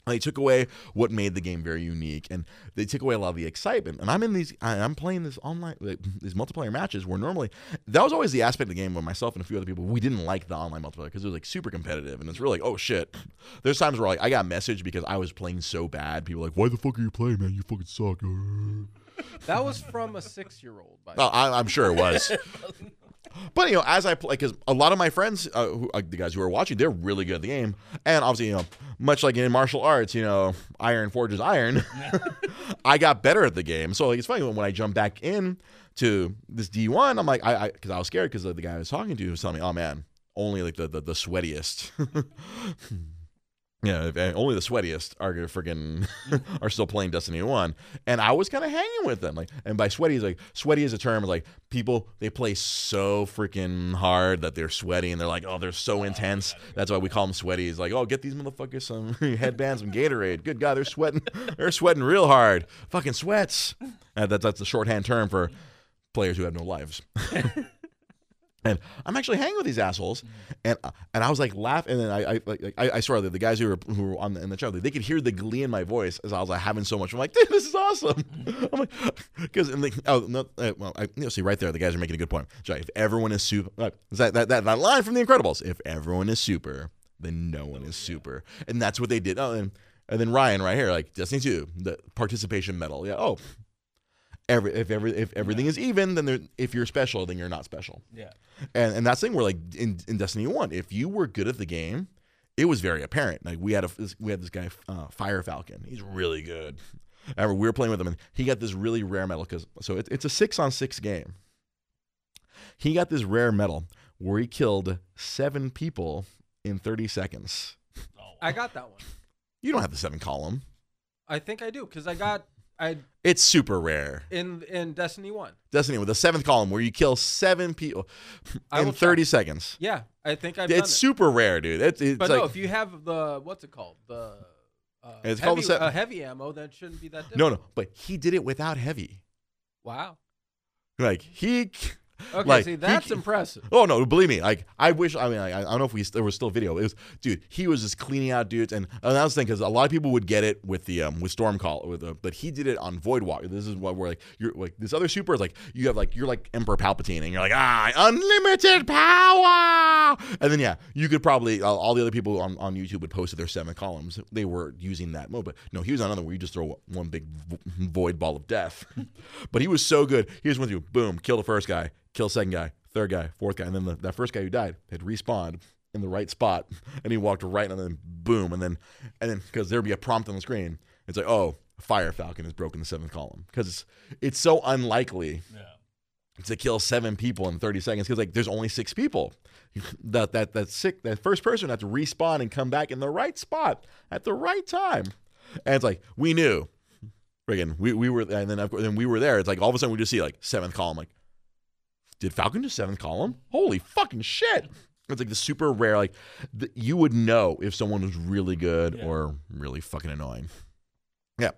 [SPEAKER 1] They took away what made the game very unique, and they took away a lot of the excitement. And I'm in these, I'm playing this online, like, these multiplayer matches where normally that was always the aspect of the game where myself and a few other people we didn't like the online multiplayer because it was like super competitive, and it's really like, oh shit. There's times where like I got messaged because I was playing so bad. People were like, why the fuck are you playing, man? You fucking suck.
[SPEAKER 3] That was from a six-year-old. By oh, the
[SPEAKER 1] Oh,
[SPEAKER 3] way.
[SPEAKER 1] I, I'm sure it was. (laughs) But you know, as I play, because a lot of my friends, uh, who, uh, the guys who are watching, they're really good at the game, and obviously, you know, much like in martial arts, you know, iron forges iron. (laughs) I got better at the game, so like it's funny when, when I jump back in to this D1, I'm like, I because I, was scared because the guy I was talking to was telling me, oh man, only like the the, the sweatiest. (laughs) Yeah, only the sweatiest are freaking (laughs) are still playing Destiny One, and I was kind of hanging with them. Like, and by sweaty is like sweaty is a term. Like people they play so freaking hard that they're sweaty, and they're like, oh, they're so intense. That's why we call them sweaties. Like, oh, get these motherfuckers some (laughs) headbands, some Gatorade. Good God, they're sweating. (laughs) they're sweating real hard. Fucking sweats. Uh, that's that's the shorthand term for players who have no lives. And I'm actually hanging with these assholes, and uh, and I was like laughing, and then I I like, I, I swear the, the guys who were who were on the, in the chat they could hear the glee in my voice as I was like having so much. I'm like, dude, this is awesome. (laughs) I'm like, (laughs) because and like oh no, uh, well I you know, see right there the guys are making a good point. So if everyone is super, is that, that that that line from The Incredibles, if everyone is super, then no one is super, and that's what they did. Oh, and And then Ryan right here, like Destiny 2, the participation medal. Yeah. Oh, every if every if everything is even, then if you're special, then you're not special.
[SPEAKER 2] Yeah.
[SPEAKER 1] And and that's the thing where like in, in Destiny 1, if you were good at the game, it was very apparent. Like we had a this, we had this guy uh, Fire Falcon. He's really good. I remember we were playing with him, and he got this really rare medal because so it, it's a six on six game. He got this rare medal where he killed seven people in 30 seconds.
[SPEAKER 2] Oh,
[SPEAKER 3] I got that one.
[SPEAKER 1] You don't have the seven column.
[SPEAKER 3] I think I do because I got I
[SPEAKER 1] It's super rare.
[SPEAKER 3] in in Destiny One.
[SPEAKER 1] Destiny with the seventh column where you kill seven people in
[SPEAKER 3] will
[SPEAKER 1] 30 seconds.
[SPEAKER 3] Yeah, I think I've done
[SPEAKER 1] It's
[SPEAKER 3] it.
[SPEAKER 1] super rare, dude. It's, it's
[SPEAKER 3] But
[SPEAKER 1] like
[SPEAKER 3] no, if you have the what's it called the uh,
[SPEAKER 1] It's
[SPEAKER 3] heavy,
[SPEAKER 1] called the set-
[SPEAKER 3] uh, heavy ammo, that shouldn't be that difficult.
[SPEAKER 1] no, no, but he did it without heavy.
[SPEAKER 3] Wow.
[SPEAKER 1] Like he
[SPEAKER 3] Okay,
[SPEAKER 1] Like,
[SPEAKER 3] see
[SPEAKER 1] he-
[SPEAKER 3] that's impressive.
[SPEAKER 1] Oh no! Believe me, like I wish. I mean, like, I don't know if we there was still video. It was, dude. He was just cleaning out dudes, and, and that was the thing because a lot of people would get it with the um with Stormcall with the, but he did it on Void Walker. This is what we're like. You're like this other super is like you have like you're like Emperor Palpatine, and you're like ah unlimited power, and then yeah, you could probably all, all the other people on, on YouTube would post their seven columns. They were using that mode, but no, he was on another where you just throw one big vo- void ball of death. (laughs) but he was so good. He just went through, boom, kill the first guy, kill second guy, third guy, fourth guy, and then the, that first guy who died had respawned in the right spot, (laughs) and he walked right, and then boom, and then and then because there'd be a prompt on the screen, it's like oh, Fire Falcon has broken the seventh column because it's it's so unlikely
[SPEAKER 2] Yeah.
[SPEAKER 1] to kill seven people in 30 seconds because like there's only six people. (laughs) That that that sick that first person had to respawn and come back in the right spot at the right time. And it's like we knew. Friggin we, we were and then of course then we were there it's like all of a sudden we just see like seventh column like did falcon do seventh column? Holy fucking shit. It's like the super rare like the, you would know if someone was really good
[SPEAKER 2] Yeah.
[SPEAKER 1] or really fucking annoying. Yeah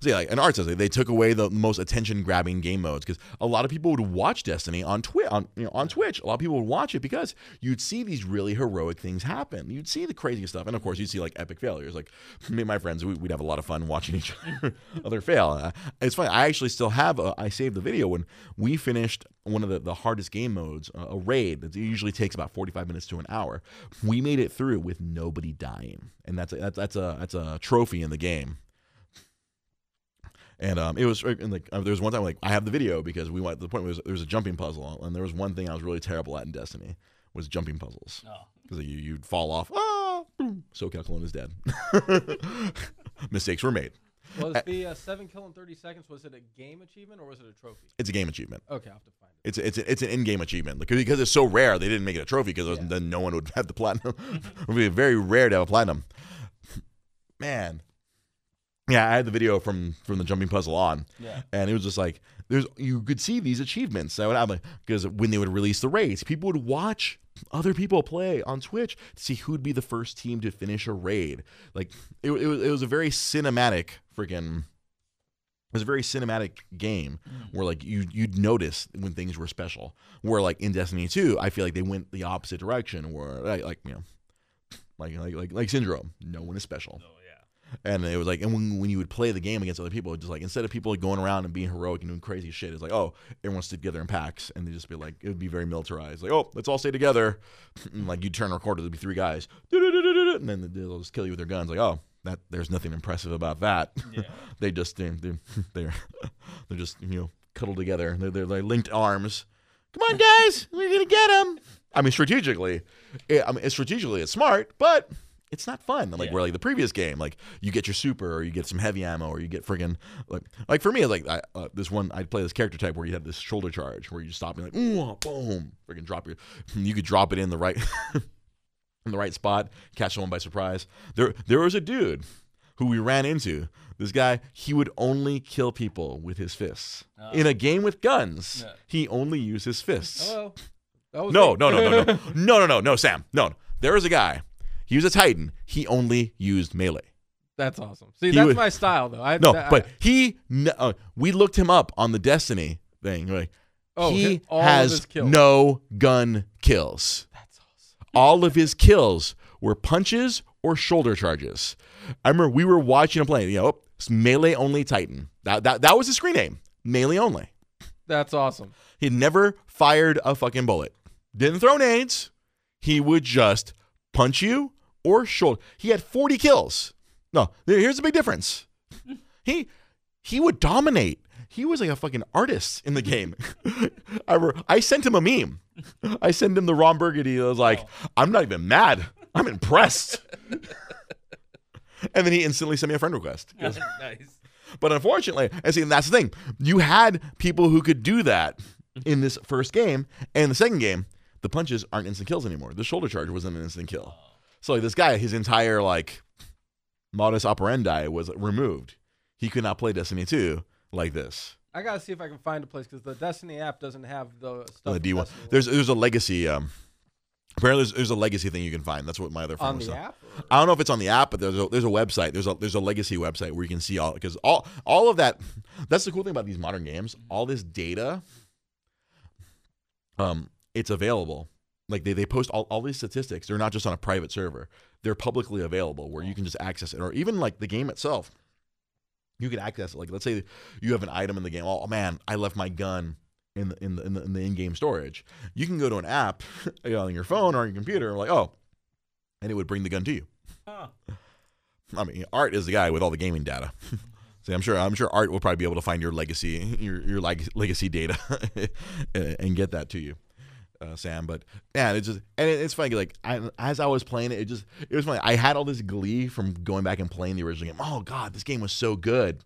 [SPEAKER 1] yeah, like, and Art says like, they took away the most attention-grabbing game modes because a lot of people would watch Destiny on Twitch. On you know, on Twitch, a lot of people would watch it because you'd see these really heroic things happen. You'd see the crazy stuff, and of course, you'd see like epic failures. Like me and my friends, we, we'd have a lot of fun watching each (laughs) other fail. Uh, it's funny. I actually still have. A, I saved the video when we finished one of the, the hardest game modes, uh, a raid that usually takes about 45 minutes to an hour. We made it through with nobody dying, and that's a, that's that's a that's a trophy in the game. And um, it was and like uh, there was one time like I have the video because we went to the point where there was a jumping puzzle and there was one thing I was really terrible at in Destiny was jumping puzzles
[SPEAKER 2] Oh.
[SPEAKER 1] because you you'd fall off ah boom SoCal is dead (laughs) mistakes were made
[SPEAKER 3] Was the uh, seven kill in thirty seconds? Was it a game achievement or was it a trophy?
[SPEAKER 1] it's a game achievement
[SPEAKER 3] Okay, I'll have to find it.
[SPEAKER 1] it's a, it's a, it's an in-game achievement because because it's so rare they didn't make it a trophy because
[SPEAKER 3] Yeah.
[SPEAKER 1] then no one would (laughs) have the platinum (laughs) it would be very rare to have a platinum man yeah I had the video from from the jumping puzzle on
[SPEAKER 2] Yeah.
[SPEAKER 1] and it was just like there's you could see these achievements that would happen because when they would release the raids, people would watch other people play on Twitch to see who'd be the first team to finish a raid. Like it, it was it was a very cinematic freaking. It was a very cinematic game mm. where like you you'd notice when things were special. Where like in Destiny 2, I feel like they went the opposite direction. Where like, like you know, like like like like Syndrome, no one is special.
[SPEAKER 2] Yeah.
[SPEAKER 1] And it was like, and when, when you would play the game against other people, it was just like instead of people going around and being heroic and doing crazy shit, it's like, oh, everyone stood together in packs, and they just be like, it would be very militarized, like, oh, let's all stay together, (laughs) and like you'd turn a recorder, there'd be three guys, and then they'll just kill you with their guns, like, oh, that there's nothing impressive about that. (laughs)
[SPEAKER 2] Yeah.
[SPEAKER 1] they just they they (laughs) they're they're just you know cuddled together, they're they're, they're linked arms. Come on, guys, we're gonna get them. I mean, strategically, it, I mean, strategically, it's smart, but it's not fun. Like
[SPEAKER 2] Yeah.
[SPEAKER 1] where like the previous game, like you get your super or you get some heavy ammo or you get friggin' like like for me, like I, uh, this one I'd play this character type where you had this shoulder charge where you just stop and like boom, friggin' drop your, (laughs) you could drop it in the right (laughs) in the right spot, catch someone by surprise. There there was a dude who we ran into. This guy, he would only kill people with his fists.
[SPEAKER 2] Oh.
[SPEAKER 1] In a game with guns, he only used his fists.
[SPEAKER 3] Hello. Was
[SPEAKER 1] No, no, no, no, no, (laughs) no, no, no, no, Sam, no. There was a guy. He was a Titan. He only used melee.
[SPEAKER 3] That's awesome. See,
[SPEAKER 1] He
[SPEAKER 3] that's
[SPEAKER 1] would-
[SPEAKER 3] my style, though. I,
[SPEAKER 1] No, but he. Uh, we looked him up on the Destiny thing. Like,
[SPEAKER 3] Oh,
[SPEAKER 1] he
[SPEAKER 3] his- all of his
[SPEAKER 1] has no gun kills.
[SPEAKER 3] that's awesome.
[SPEAKER 1] All of his kills were punches or shoulder charges. I remember we were watching him play. You know, it's melee only Titan. That that that was his screen name. Melee only.
[SPEAKER 3] That's awesome.
[SPEAKER 1] He never fired a fucking bullet. Didn't throw nades. He would just punch you or shoulder. He had 40 kills. No, here's the big difference. He he would dominate. He was like a fucking artist in the game. (laughs) I, re- I sent him a meme. I sent him the Ron Burgundy. I was like, oh. I'm not even mad. I'm impressed. and then he instantly sent me a friend request. (laughs)
[SPEAKER 2] Nice.
[SPEAKER 1] But unfortunately, and see, and that's the thing. You had people who could do that mm-hmm. in this first game, and the second game, the punches aren't instant kills anymore. The shoulder charge wasn't an instant kill. Oh. So like this guy, his entire like modus operandi was removed. He could not play Destiny 2 like this.
[SPEAKER 3] I gotta see if I can find a place because the Destiny app doesn't have the stuff.
[SPEAKER 1] The D1. There's there's a legacy. Um, apparently, there's, there's a legacy thing you can find. That's what my other friend
[SPEAKER 3] on
[SPEAKER 1] was
[SPEAKER 3] the app. or-
[SPEAKER 1] I don't know if it's on the app, but there's a there's a website. There's a there's a legacy website where you can see all because all all of that. (laughs) That's the cool thing about these modern games. All this data, um, it's available. Like they, they post all, all these statistics. They're not just on a private server. They're publicly available where you can just access it, or even like the game itself. You can access it. Like let's say you have an item in the game. Oh man, I left my gun in the in the in the, in the in-game storage. You can go to an app (laughs) you know, on your phone or on your computer. And like oh, and it would bring the gun to you.
[SPEAKER 2] Huh.
[SPEAKER 1] I mean, Art is the guy with all the gaming data. (laughs) See, I'm sure I'm sure Art will probably be able to find your legacy your your legacy data (laughs) and get that to you, uh, Sam. But yeah, it's just and it, it's funny. Like I, as I was playing it, it just it was funny. I had all this glee from going back and playing the original game. Oh God, this game was so good.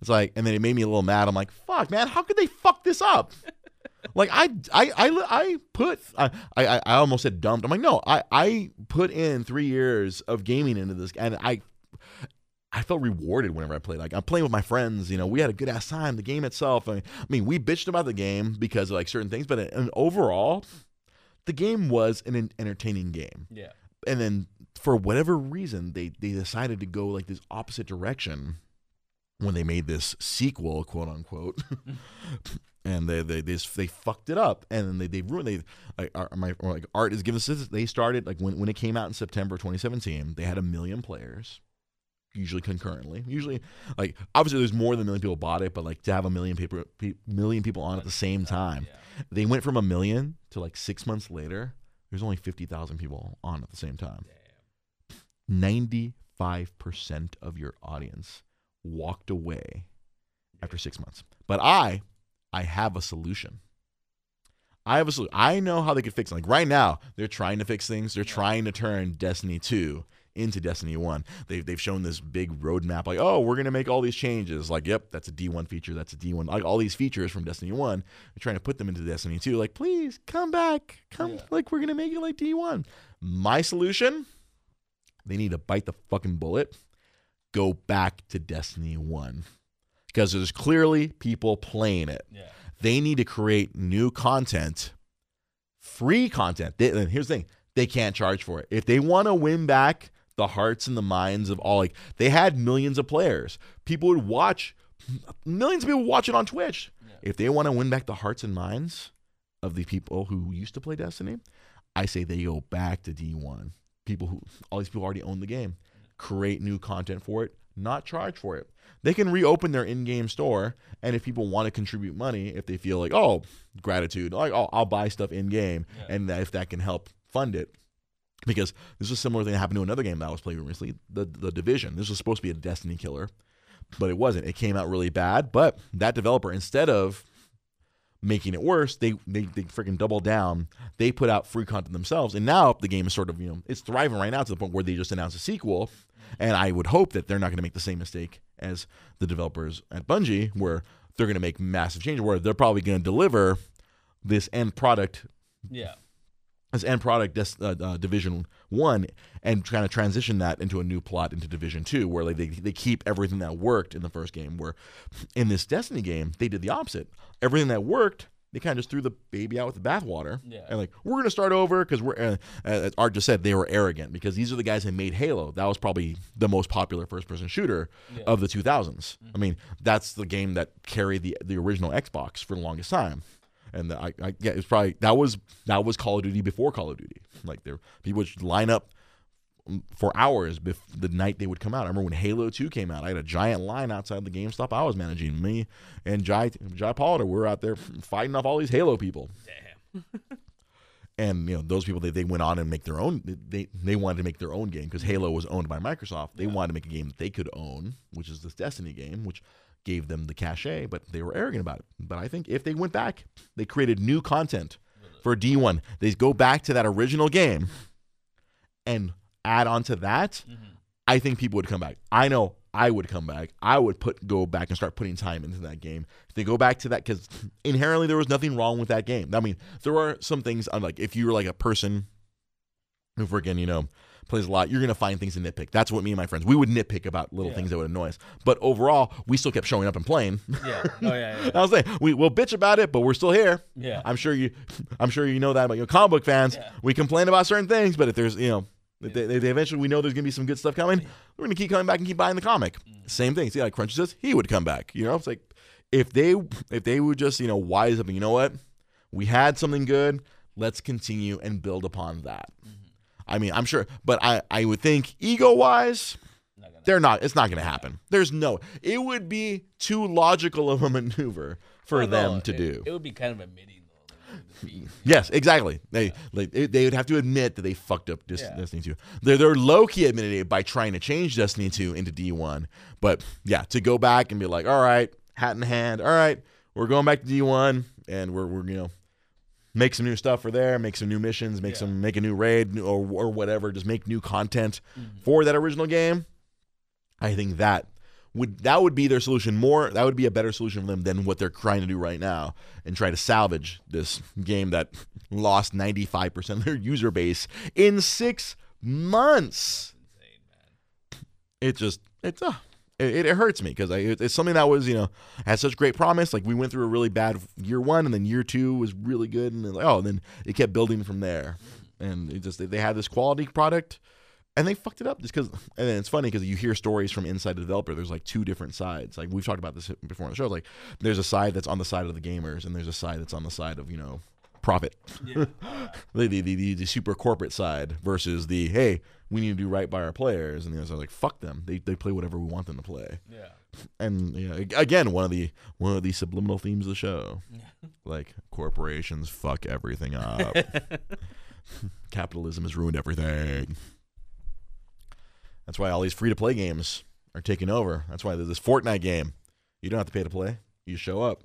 [SPEAKER 1] It's like, and then it made me a little mad. I'm like, fuck, man, how could they fuck this up? (laughs) Like I, I, I, I put, I, I, I almost said dumped. I'm like, no, I, I put in three years of gaming into this, and I, I felt rewarded whenever I played. Like I'm playing with my friends, you know, we had a good ass time. The game itself, I mean, I mean, we bitched about the game because of like certain things, but uh, in, overall, the game was an entertaining game.
[SPEAKER 2] Yeah.
[SPEAKER 1] And then for whatever reason, they they decided to go like this opposite direction when they made this sequel, quote unquote. (laughs) and they they they, just, they fucked it up, and then they they ruined. They like our, my or like art is giving us. They started like when when it came out in September 2017. They had a million players, usually concurrently. Usually, like obviously, there's more than a million people bought it, but like to have a million people pe- million people on at the same time.
[SPEAKER 2] Yeah.
[SPEAKER 1] They went from a million to like six months later. There's only fifty thousand people on at the same time. Ninety-five percent of your audience walked away after six months. But I, I have a solution. I have a solution. I know how they could fix it. Like right now, they're trying to fix things. They're trying to turn Destiny 2 into Destiny 1. They've, they've shown this big roadmap like, oh, we're going to make all these changes. Like, yep, that's a D1 feature. That's a D1. Like all these features from Destiny 1. They're trying to put them into Destiny 2. Like, please come back. Come,
[SPEAKER 2] Yeah.
[SPEAKER 1] like, we're going to make it like D1. My solution they need to bite the fucking bullet, go back to Destiny 1. Because there's clearly people playing it.
[SPEAKER 2] Yeah.
[SPEAKER 1] They need to create new content, free content. They, and here's the thing they can't charge for it. If they want to win back the hearts and the minds of all, like, they had millions of players. People would watch, millions of people watch it on Twitch.
[SPEAKER 2] Yeah.
[SPEAKER 1] If they want to win back the hearts and minds of the people who used to play Destiny, I say they go back to D1. People who, all these people already own the game, create new content for it, not charge for it. They can reopen their in-game store, and if people want to contribute money, if they feel like, oh, gratitude, like, oh, I'll buy stuff in-game,
[SPEAKER 2] Yeah.
[SPEAKER 1] and if that can help fund it, because this is a similar thing that happened to another game that I was playing recently, the the Division. This was supposed to be a Destiny killer, but it wasn't. It came out really bad. But that developer, instead of making it worse, they they they freaking double down. They put out free content themselves, and now the game is sort of you know it's thriving right now to the point where they just announced a sequel. And I would hope that they're not going to make the same mistake as the developers at Bungie, where they're going to make massive changes, where they're probably going to deliver this end product
[SPEAKER 2] Yeah.
[SPEAKER 1] As end product Des- uh, uh, division one and kind of transition that into a new plot into division two where like they, they keep everything that worked in the first game where in this destiny game they did the opposite. Everything that worked they kind of just threw the baby out with the bathwater
[SPEAKER 2] Yeah.
[SPEAKER 1] and like we're gonna start over because we're uh, as art just said they were arrogant because these are the guys that made halo. That was probably the most popular first person shooter
[SPEAKER 2] Yeah.
[SPEAKER 1] of the 2000s i mean that's the game that carried the the original xbox for the longest time and I, I yeah, it's probably that was that was Call of Duty before Call of Duty. Like there, people would line up for hours bef- the night they would come out. I remember when Halo Two came out, I had a giant line outside the GameStop I was managing. Me and Jai Jai Pollard, we were out there fighting off all these Halo people.
[SPEAKER 2] Damn.
[SPEAKER 1] and you know those people they, they went on and make their own they they wanted to make their own game because Halo was owned by Microsoft. They wanted to make a game that they could own, which is this Destiny game, which gave them the cachet, but they were arrogant about it. But I think if they went back, they created new content for D1. They go back to that original game and add on to that. Mm-hmm. I think people would come back. I know I would come back. I would put go back and start putting time into that game. If they go back to that because inherently there was nothing wrong with that game. I mean, there are some things on like if you were like a person who freaking you know plays a lot, you're gonna find things to nitpick. That's what me and my friends we would nitpick about little
[SPEAKER 2] Yeah.
[SPEAKER 1] things that would annoy us. But overall, we still kept showing up and playing.
[SPEAKER 2] Yeah. Oh yeah. Yeah. (laughs)
[SPEAKER 1] I was saying we we'll bitch about it, but we're still here.
[SPEAKER 2] Yeah.
[SPEAKER 1] I'm sure you, (laughs) I'm sure you know that about your comic book fans.
[SPEAKER 2] Yeah.
[SPEAKER 1] We complain about certain things, but if there's, you know, they, they, they eventually we know there's gonna be some good stuff coming, we're gonna keep coming back and keep buying the comic.
[SPEAKER 2] Mm.
[SPEAKER 1] Same thing. See, like Crunchy says, he would come back. You know, it's like if they if they would just you know wise up and you know what, we had something good. Let's continue and build upon that.
[SPEAKER 2] Mm-hmm.
[SPEAKER 1] I mean, I'm sure, but I I would think ego wise, they're not. It's not going to happen. There's no. It would be too logical of a maneuver for
[SPEAKER 2] Well,
[SPEAKER 1] them
[SPEAKER 2] no,
[SPEAKER 1] to
[SPEAKER 2] it-
[SPEAKER 1] do.
[SPEAKER 2] It would be kind of admitting though.
[SPEAKER 1] Yes, exactly. They like they, they would have to admit that they fucked up Dis-
[SPEAKER 2] Yeah.
[SPEAKER 1] Destiny 2. They're they're low key admitting it by trying to change Destiny 2 into D1. But yeah, to go back and be like, all right, hat in hand, all right, we're going back to D1 and we're we're you know make some new stuff for there, make some new missions, make
[SPEAKER 2] Yeah.
[SPEAKER 1] some make a new raid or or whatever, just make new content
[SPEAKER 2] Mm-hmm.
[SPEAKER 1] for that original game. I think that would that would be their solution more that would be a better solution for them than what they're trying to do right now and try to salvage this game that lost 95% of their user base in 6 months
[SPEAKER 2] Insane, man.
[SPEAKER 1] it just it's uh, it, it hurts me because it, it's something that was you know had such great promise. Like we went through a really bad year one and then year two was really good and then like oh and then it kept building from there. And it just they had this quality product and they fucked it up just because and then it's funny because you hear stories from inside the developer. There's like two different sides. Like we've talked about this before on the show. Like there's a side that's on the side of the gamers and there's a side that's on the side of you know profit.
[SPEAKER 2] Yeah. (laughs)
[SPEAKER 1] the, the, the, the super corporate side versus the hey we need to do right by our players. And the other side like fuck them. They, they play whatever we want them to play.
[SPEAKER 2] Yeah.
[SPEAKER 1] and you know, again one of the one of the subliminal themes of the show. Like corporations fuck everything up. (laughs) Capitalism has ruined everything. That's why all these free to play games are taking over. That's why there's this fortnite game. You don't have to pay to play. You show up.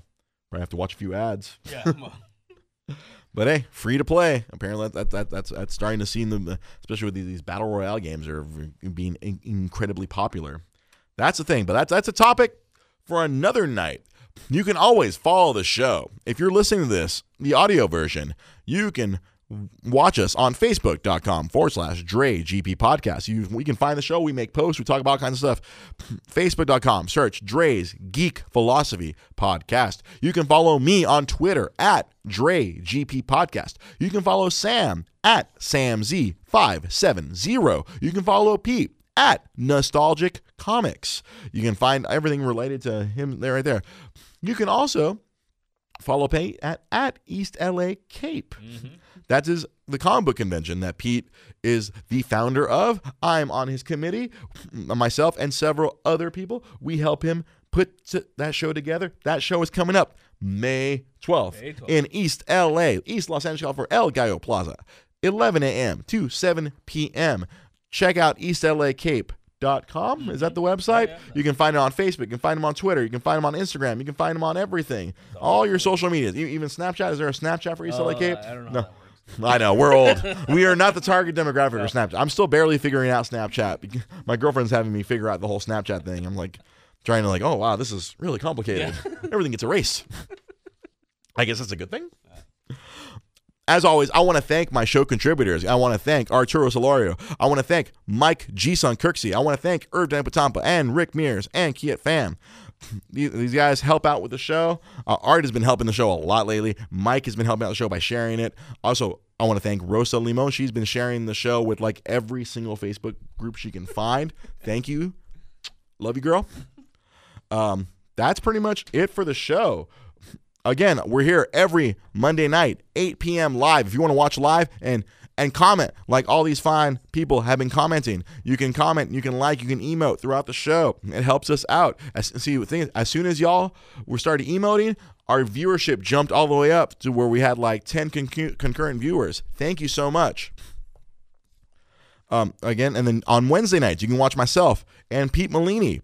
[SPEAKER 1] Probably have to watch a few ads.
[SPEAKER 2] Yeah. (laughs)
[SPEAKER 1] but hey, free to play. Apparently, that, that that's that's starting to see them, especially with these, these battle royale games, are being in, incredibly popular. That's the thing. But that's that's a topic for another night. You can always follow the show if you're listening to this, the audio version. You can watch us on facebook.com forward slash Dre GP podcast. You, we can find the show. We make posts. We talk about all kinds of stuff. (sniffs) Facebook.com, search Dre's Geek Philosophy Podcast. You can follow me on Twitter at Dre GP Podcast. You can follow Sam at SamZ570. You can follow Pete at Nostalgic Comics. You can find everything related to him there right there. You can also follow Pete at, at East LA Cape. Mm-hmm. That is the comic book convention that Pete is the founder of. I'm on his committee. Myself and several other people. We help him put that show together. That show is coming up May 12th,
[SPEAKER 2] May 12th.
[SPEAKER 1] in East LA, East Los Angeles, for El Gallo Plaza, 11 a.m. to 7 p.m. Check out east la eastlacape.com. Is that the website?
[SPEAKER 2] yeah.
[SPEAKER 1] You can find it on Facebook. You can find them on Twitter. You can find them on Instagram. You can find them on everything. All your social medias. Even Snapchat. Is there a Snapchat for East LA
[SPEAKER 2] uh,
[SPEAKER 1] Cape?
[SPEAKER 2] I don't know
[SPEAKER 1] No.
[SPEAKER 2] How that works.
[SPEAKER 1] I know we're old. we are not the target demographic for Snapchat. I'm still barely figuring out Snapchat. My girlfriend's having me figure out the whole Snapchat thing. I'm like trying to like, oh wow, this is really complicated. (laughs) Everything gets erased. I guess that's a good thing. As always, I want to thank my show contributors. I want to thank Arturo Solario. I want to thank Mike G. Son Kirksey. I want to thank Irv Patampa and Rick Mears and Kiet Pham. (laughs) These guys help out with the show. Uh, Art has been helping the show a lot lately. Mike has been helping out the show by sharing it. Also, I want to thank Rosa Limon. She's been sharing the show with like every single Facebook group she can find. Thank you. Love you, girl. Um, that's pretty much it for the show. Again, we're here every Monday night, 8 p.m. live. If you want to watch live and and comment like all these fine people have been commenting, you can comment, you can like, you can emote throughout the show. It helps us out. As, see, the thing is, as soon as y'all we started emoting, our viewership jumped all the way up to where we had like 10 concu- concurrent viewers. Thank you so much. Um, again, and then on Wednesday nights, you can watch myself and Pete Molini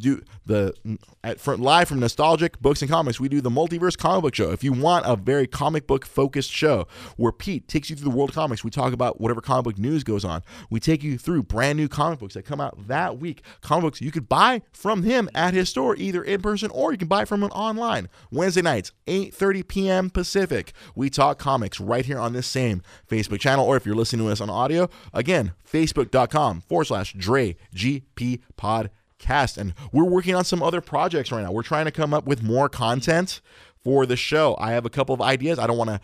[SPEAKER 1] do the mm, at front live from nostalgic books and comics we do the multiverse comic book show. If you want a very comic book focused show where pete takes you through the world of comics we talk about whatever comic book news goes on. We take you through brand new comic books that come out that week. Comic books you could buy from him at his store either in person or you can buy from him online. Wednesday nights 8.30 p.m pacific. We talk comics right here on this same facebook channel or if you're listening to us on audio again facebook.com forward slash dre gp pod cast and we're working on some other projects right now. We're trying to come up with more content for the show. I have a couple of ideas. I don't want to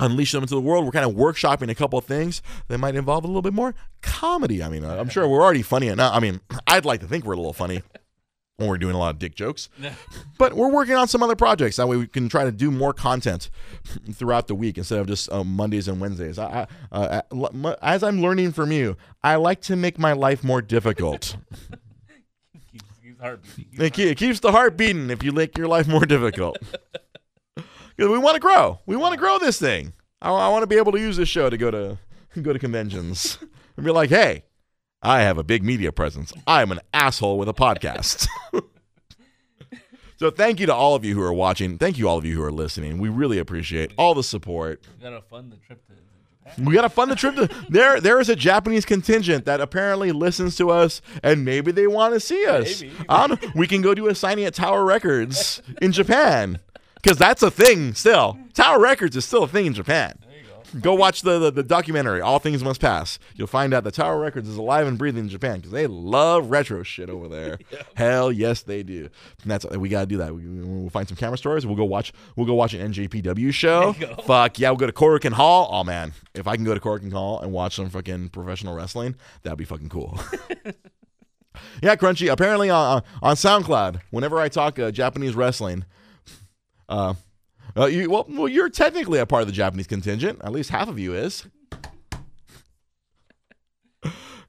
[SPEAKER 1] unleash them into the world. We're kind of workshopping a couple of things that might involve a little bit more comedy. I mean i'm sure we're already funny enough. I mean (clears throat) i'd like to think we're a little funny (laughs) when we're doing a lot of dick jokes (laughs) but we're working on some other projects. That way we can try to do more content (laughs) throughout the week instead of just uh, mondays and wednesdays. I, I, uh, as i'm learning from you i like to make my life more difficult
[SPEAKER 2] heart beating.
[SPEAKER 1] it, it keeps the heart beating if you make your life more difficult. (laughs) Because we want to grow. We want to grow this thing. I, I want to be able to use this show to go to (laughs) go to conventions and be like, hey, I have a big media presence. I am an asshole with a podcast. (laughs) so thank you to all of you who are watching. Thank you all of you who are listening. We really appreciate all the support.
[SPEAKER 2] We gotta fund the trip to.
[SPEAKER 1] We gotta fund the trip to there. There is a Japanese contingent that apparently listens to us, and maybe they want to see us.
[SPEAKER 2] Maybe.
[SPEAKER 1] I don't. We can go do a signing at Tower Records in Japan because that's a thing still. Tower Records is still a thing in Japan.
[SPEAKER 2] Go.
[SPEAKER 1] Watch the, the, the documentary, All Things Must Pass. You'll find out that Tower Records is alive and breathing in Japan because they love retro shit over there. (laughs) Hell yes, they do. And that's we gotta do that. We, we'll find some camera stores. We'll go watch. We'll go watch an NJPW show.
[SPEAKER 2] There you go.
[SPEAKER 1] Fuck yeah, we'll go to Korakuen Hall. Oh man, if I can go to Korakuen Hall and watch some fucking professional wrestling, that'd be fucking cool. (laughs) yeah, Crunchy. Apparently on on SoundCloud, whenever I talk uh, Japanese wrestling, uh, uh, you, well, well, you're technically a part of the Japanese contingent. At least half of you is.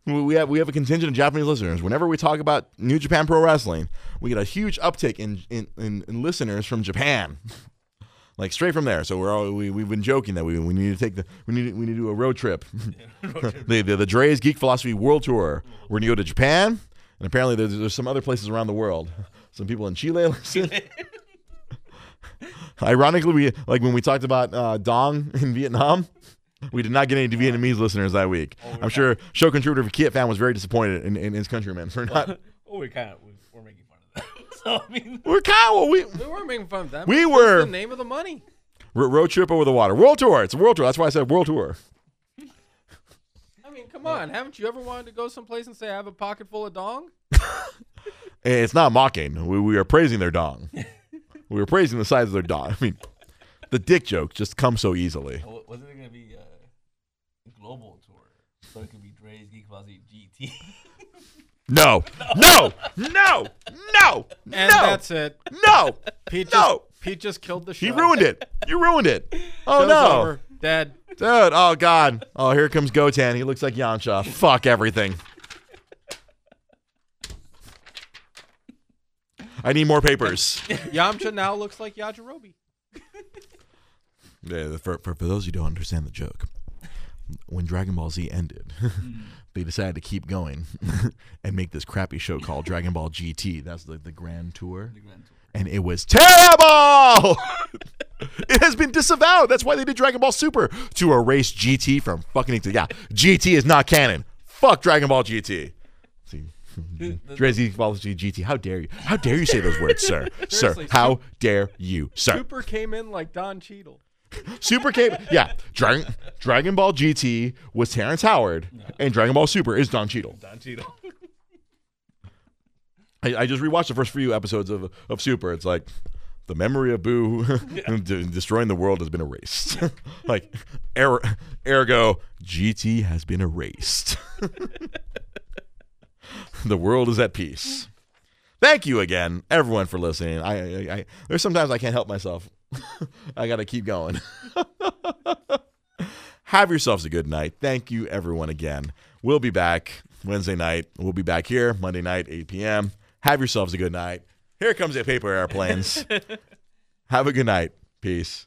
[SPEAKER 1] We we have we have a contingent of Japanese listeners. Whenever we talk about New Japan Pro Wrestling, we get a huge uptick in in, in, in listeners from Japan, (laughs) like straight from there. So we're all, we we've been joking that we, we need to take the we need we need to do a road trip. (laughs) (laughs) the, the the Dre's Geek Philosophy World Tour. We're gonna go to Japan, and apparently there's, there's some other places around the world. Some people in Chile listen. Ironically, we like when we talked about uh, Dong in Vietnam. We did not get any Vietnamese listeners that week. I'm sure show contributor Kiet Phan was very disappointed in, in his countrymen for not. (laughs)
[SPEAKER 2] Oh, we're kind of we're making fun of that. (laughs) so I mean,
[SPEAKER 1] We're kind of we
[SPEAKER 3] We weren't making fun of that.
[SPEAKER 1] We were-
[SPEAKER 3] the name of the money.
[SPEAKER 1] ro- road trip over the water, world tour. It's a world tour. That's why I said world tour.
[SPEAKER 3] I mean, come on. Haven't you ever wanted to go someplace and say I have a pocket full of dong? (laughs)
[SPEAKER 1] It's not mocking. We, we are praising their dong. We were praising the size of their dong. (laughs) I mean, the dick joke just comes so easily.
[SPEAKER 2] wa- wasn't it gonna be uh, a global tour? So it could be Dre's Geek Philosophy GT.
[SPEAKER 1] No, no, no, no, No.
[SPEAKER 3] And
[SPEAKER 1] no,
[SPEAKER 3] that's it.
[SPEAKER 1] no. (laughs)
[SPEAKER 3] Pete just,
[SPEAKER 1] No.
[SPEAKER 3] Pete just killed the show.
[SPEAKER 1] He ruined it. You ruined it. Oh
[SPEAKER 3] Show's
[SPEAKER 1] no.
[SPEAKER 3] over. Dead.
[SPEAKER 1] Dude, oh god. Oh, here comes Goten. He looks like Yamcha. Fuck everything. I need more papers. (laughs)
[SPEAKER 3] Yamcha now looks like Yajirobe.
[SPEAKER 1] Yeah, for, for, for those who don't understand the joke, when Dragon Ball Z ended, (laughs) they decided to keep going (laughs) and make this crappy show called Dragon Ball GT. That's the, the grand tour.
[SPEAKER 2] The Grand Tour.
[SPEAKER 1] And it was terrible! it has been disavowed. That's why they did Dragon Ball Super to erase GT from fucking. Yeah, GT is not canon. Fuck Dragon Ball GT. Dragon Ball GT. How dare you? How dare you say those words, sir? (laughs) sir,
[SPEAKER 3] Seriously,
[SPEAKER 1] how dare you, sir?
[SPEAKER 3] Super came in like Don Cheadle. (laughs)
[SPEAKER 1] Super came. Yeah, Dragon Dragon Ball GT was Terrence Howard, and Dragon Ball Super is Don Cheadle.
[SPEAKER 2] Don Cheadle. (laughs)
[SPEAKER 1] I, I just rewatched the first few episodes of of Super. It's like the memory of Boo de- destroying the world has been erased. like, er- ergo, GT has been erased. (laughs) the world is at peace. Thank you again, everyone, for listening. I, I, I there's sometimes I can't help myself. (laughs) I got to keep going. (laughs) Have yourselves a good night. Thank you, everyone, again. We'll be back Wednesday night. We'll be back here Monday night, 8 p.m. Have yourselves a good night. Here comes the paper airplanes. Have a good night. Peace.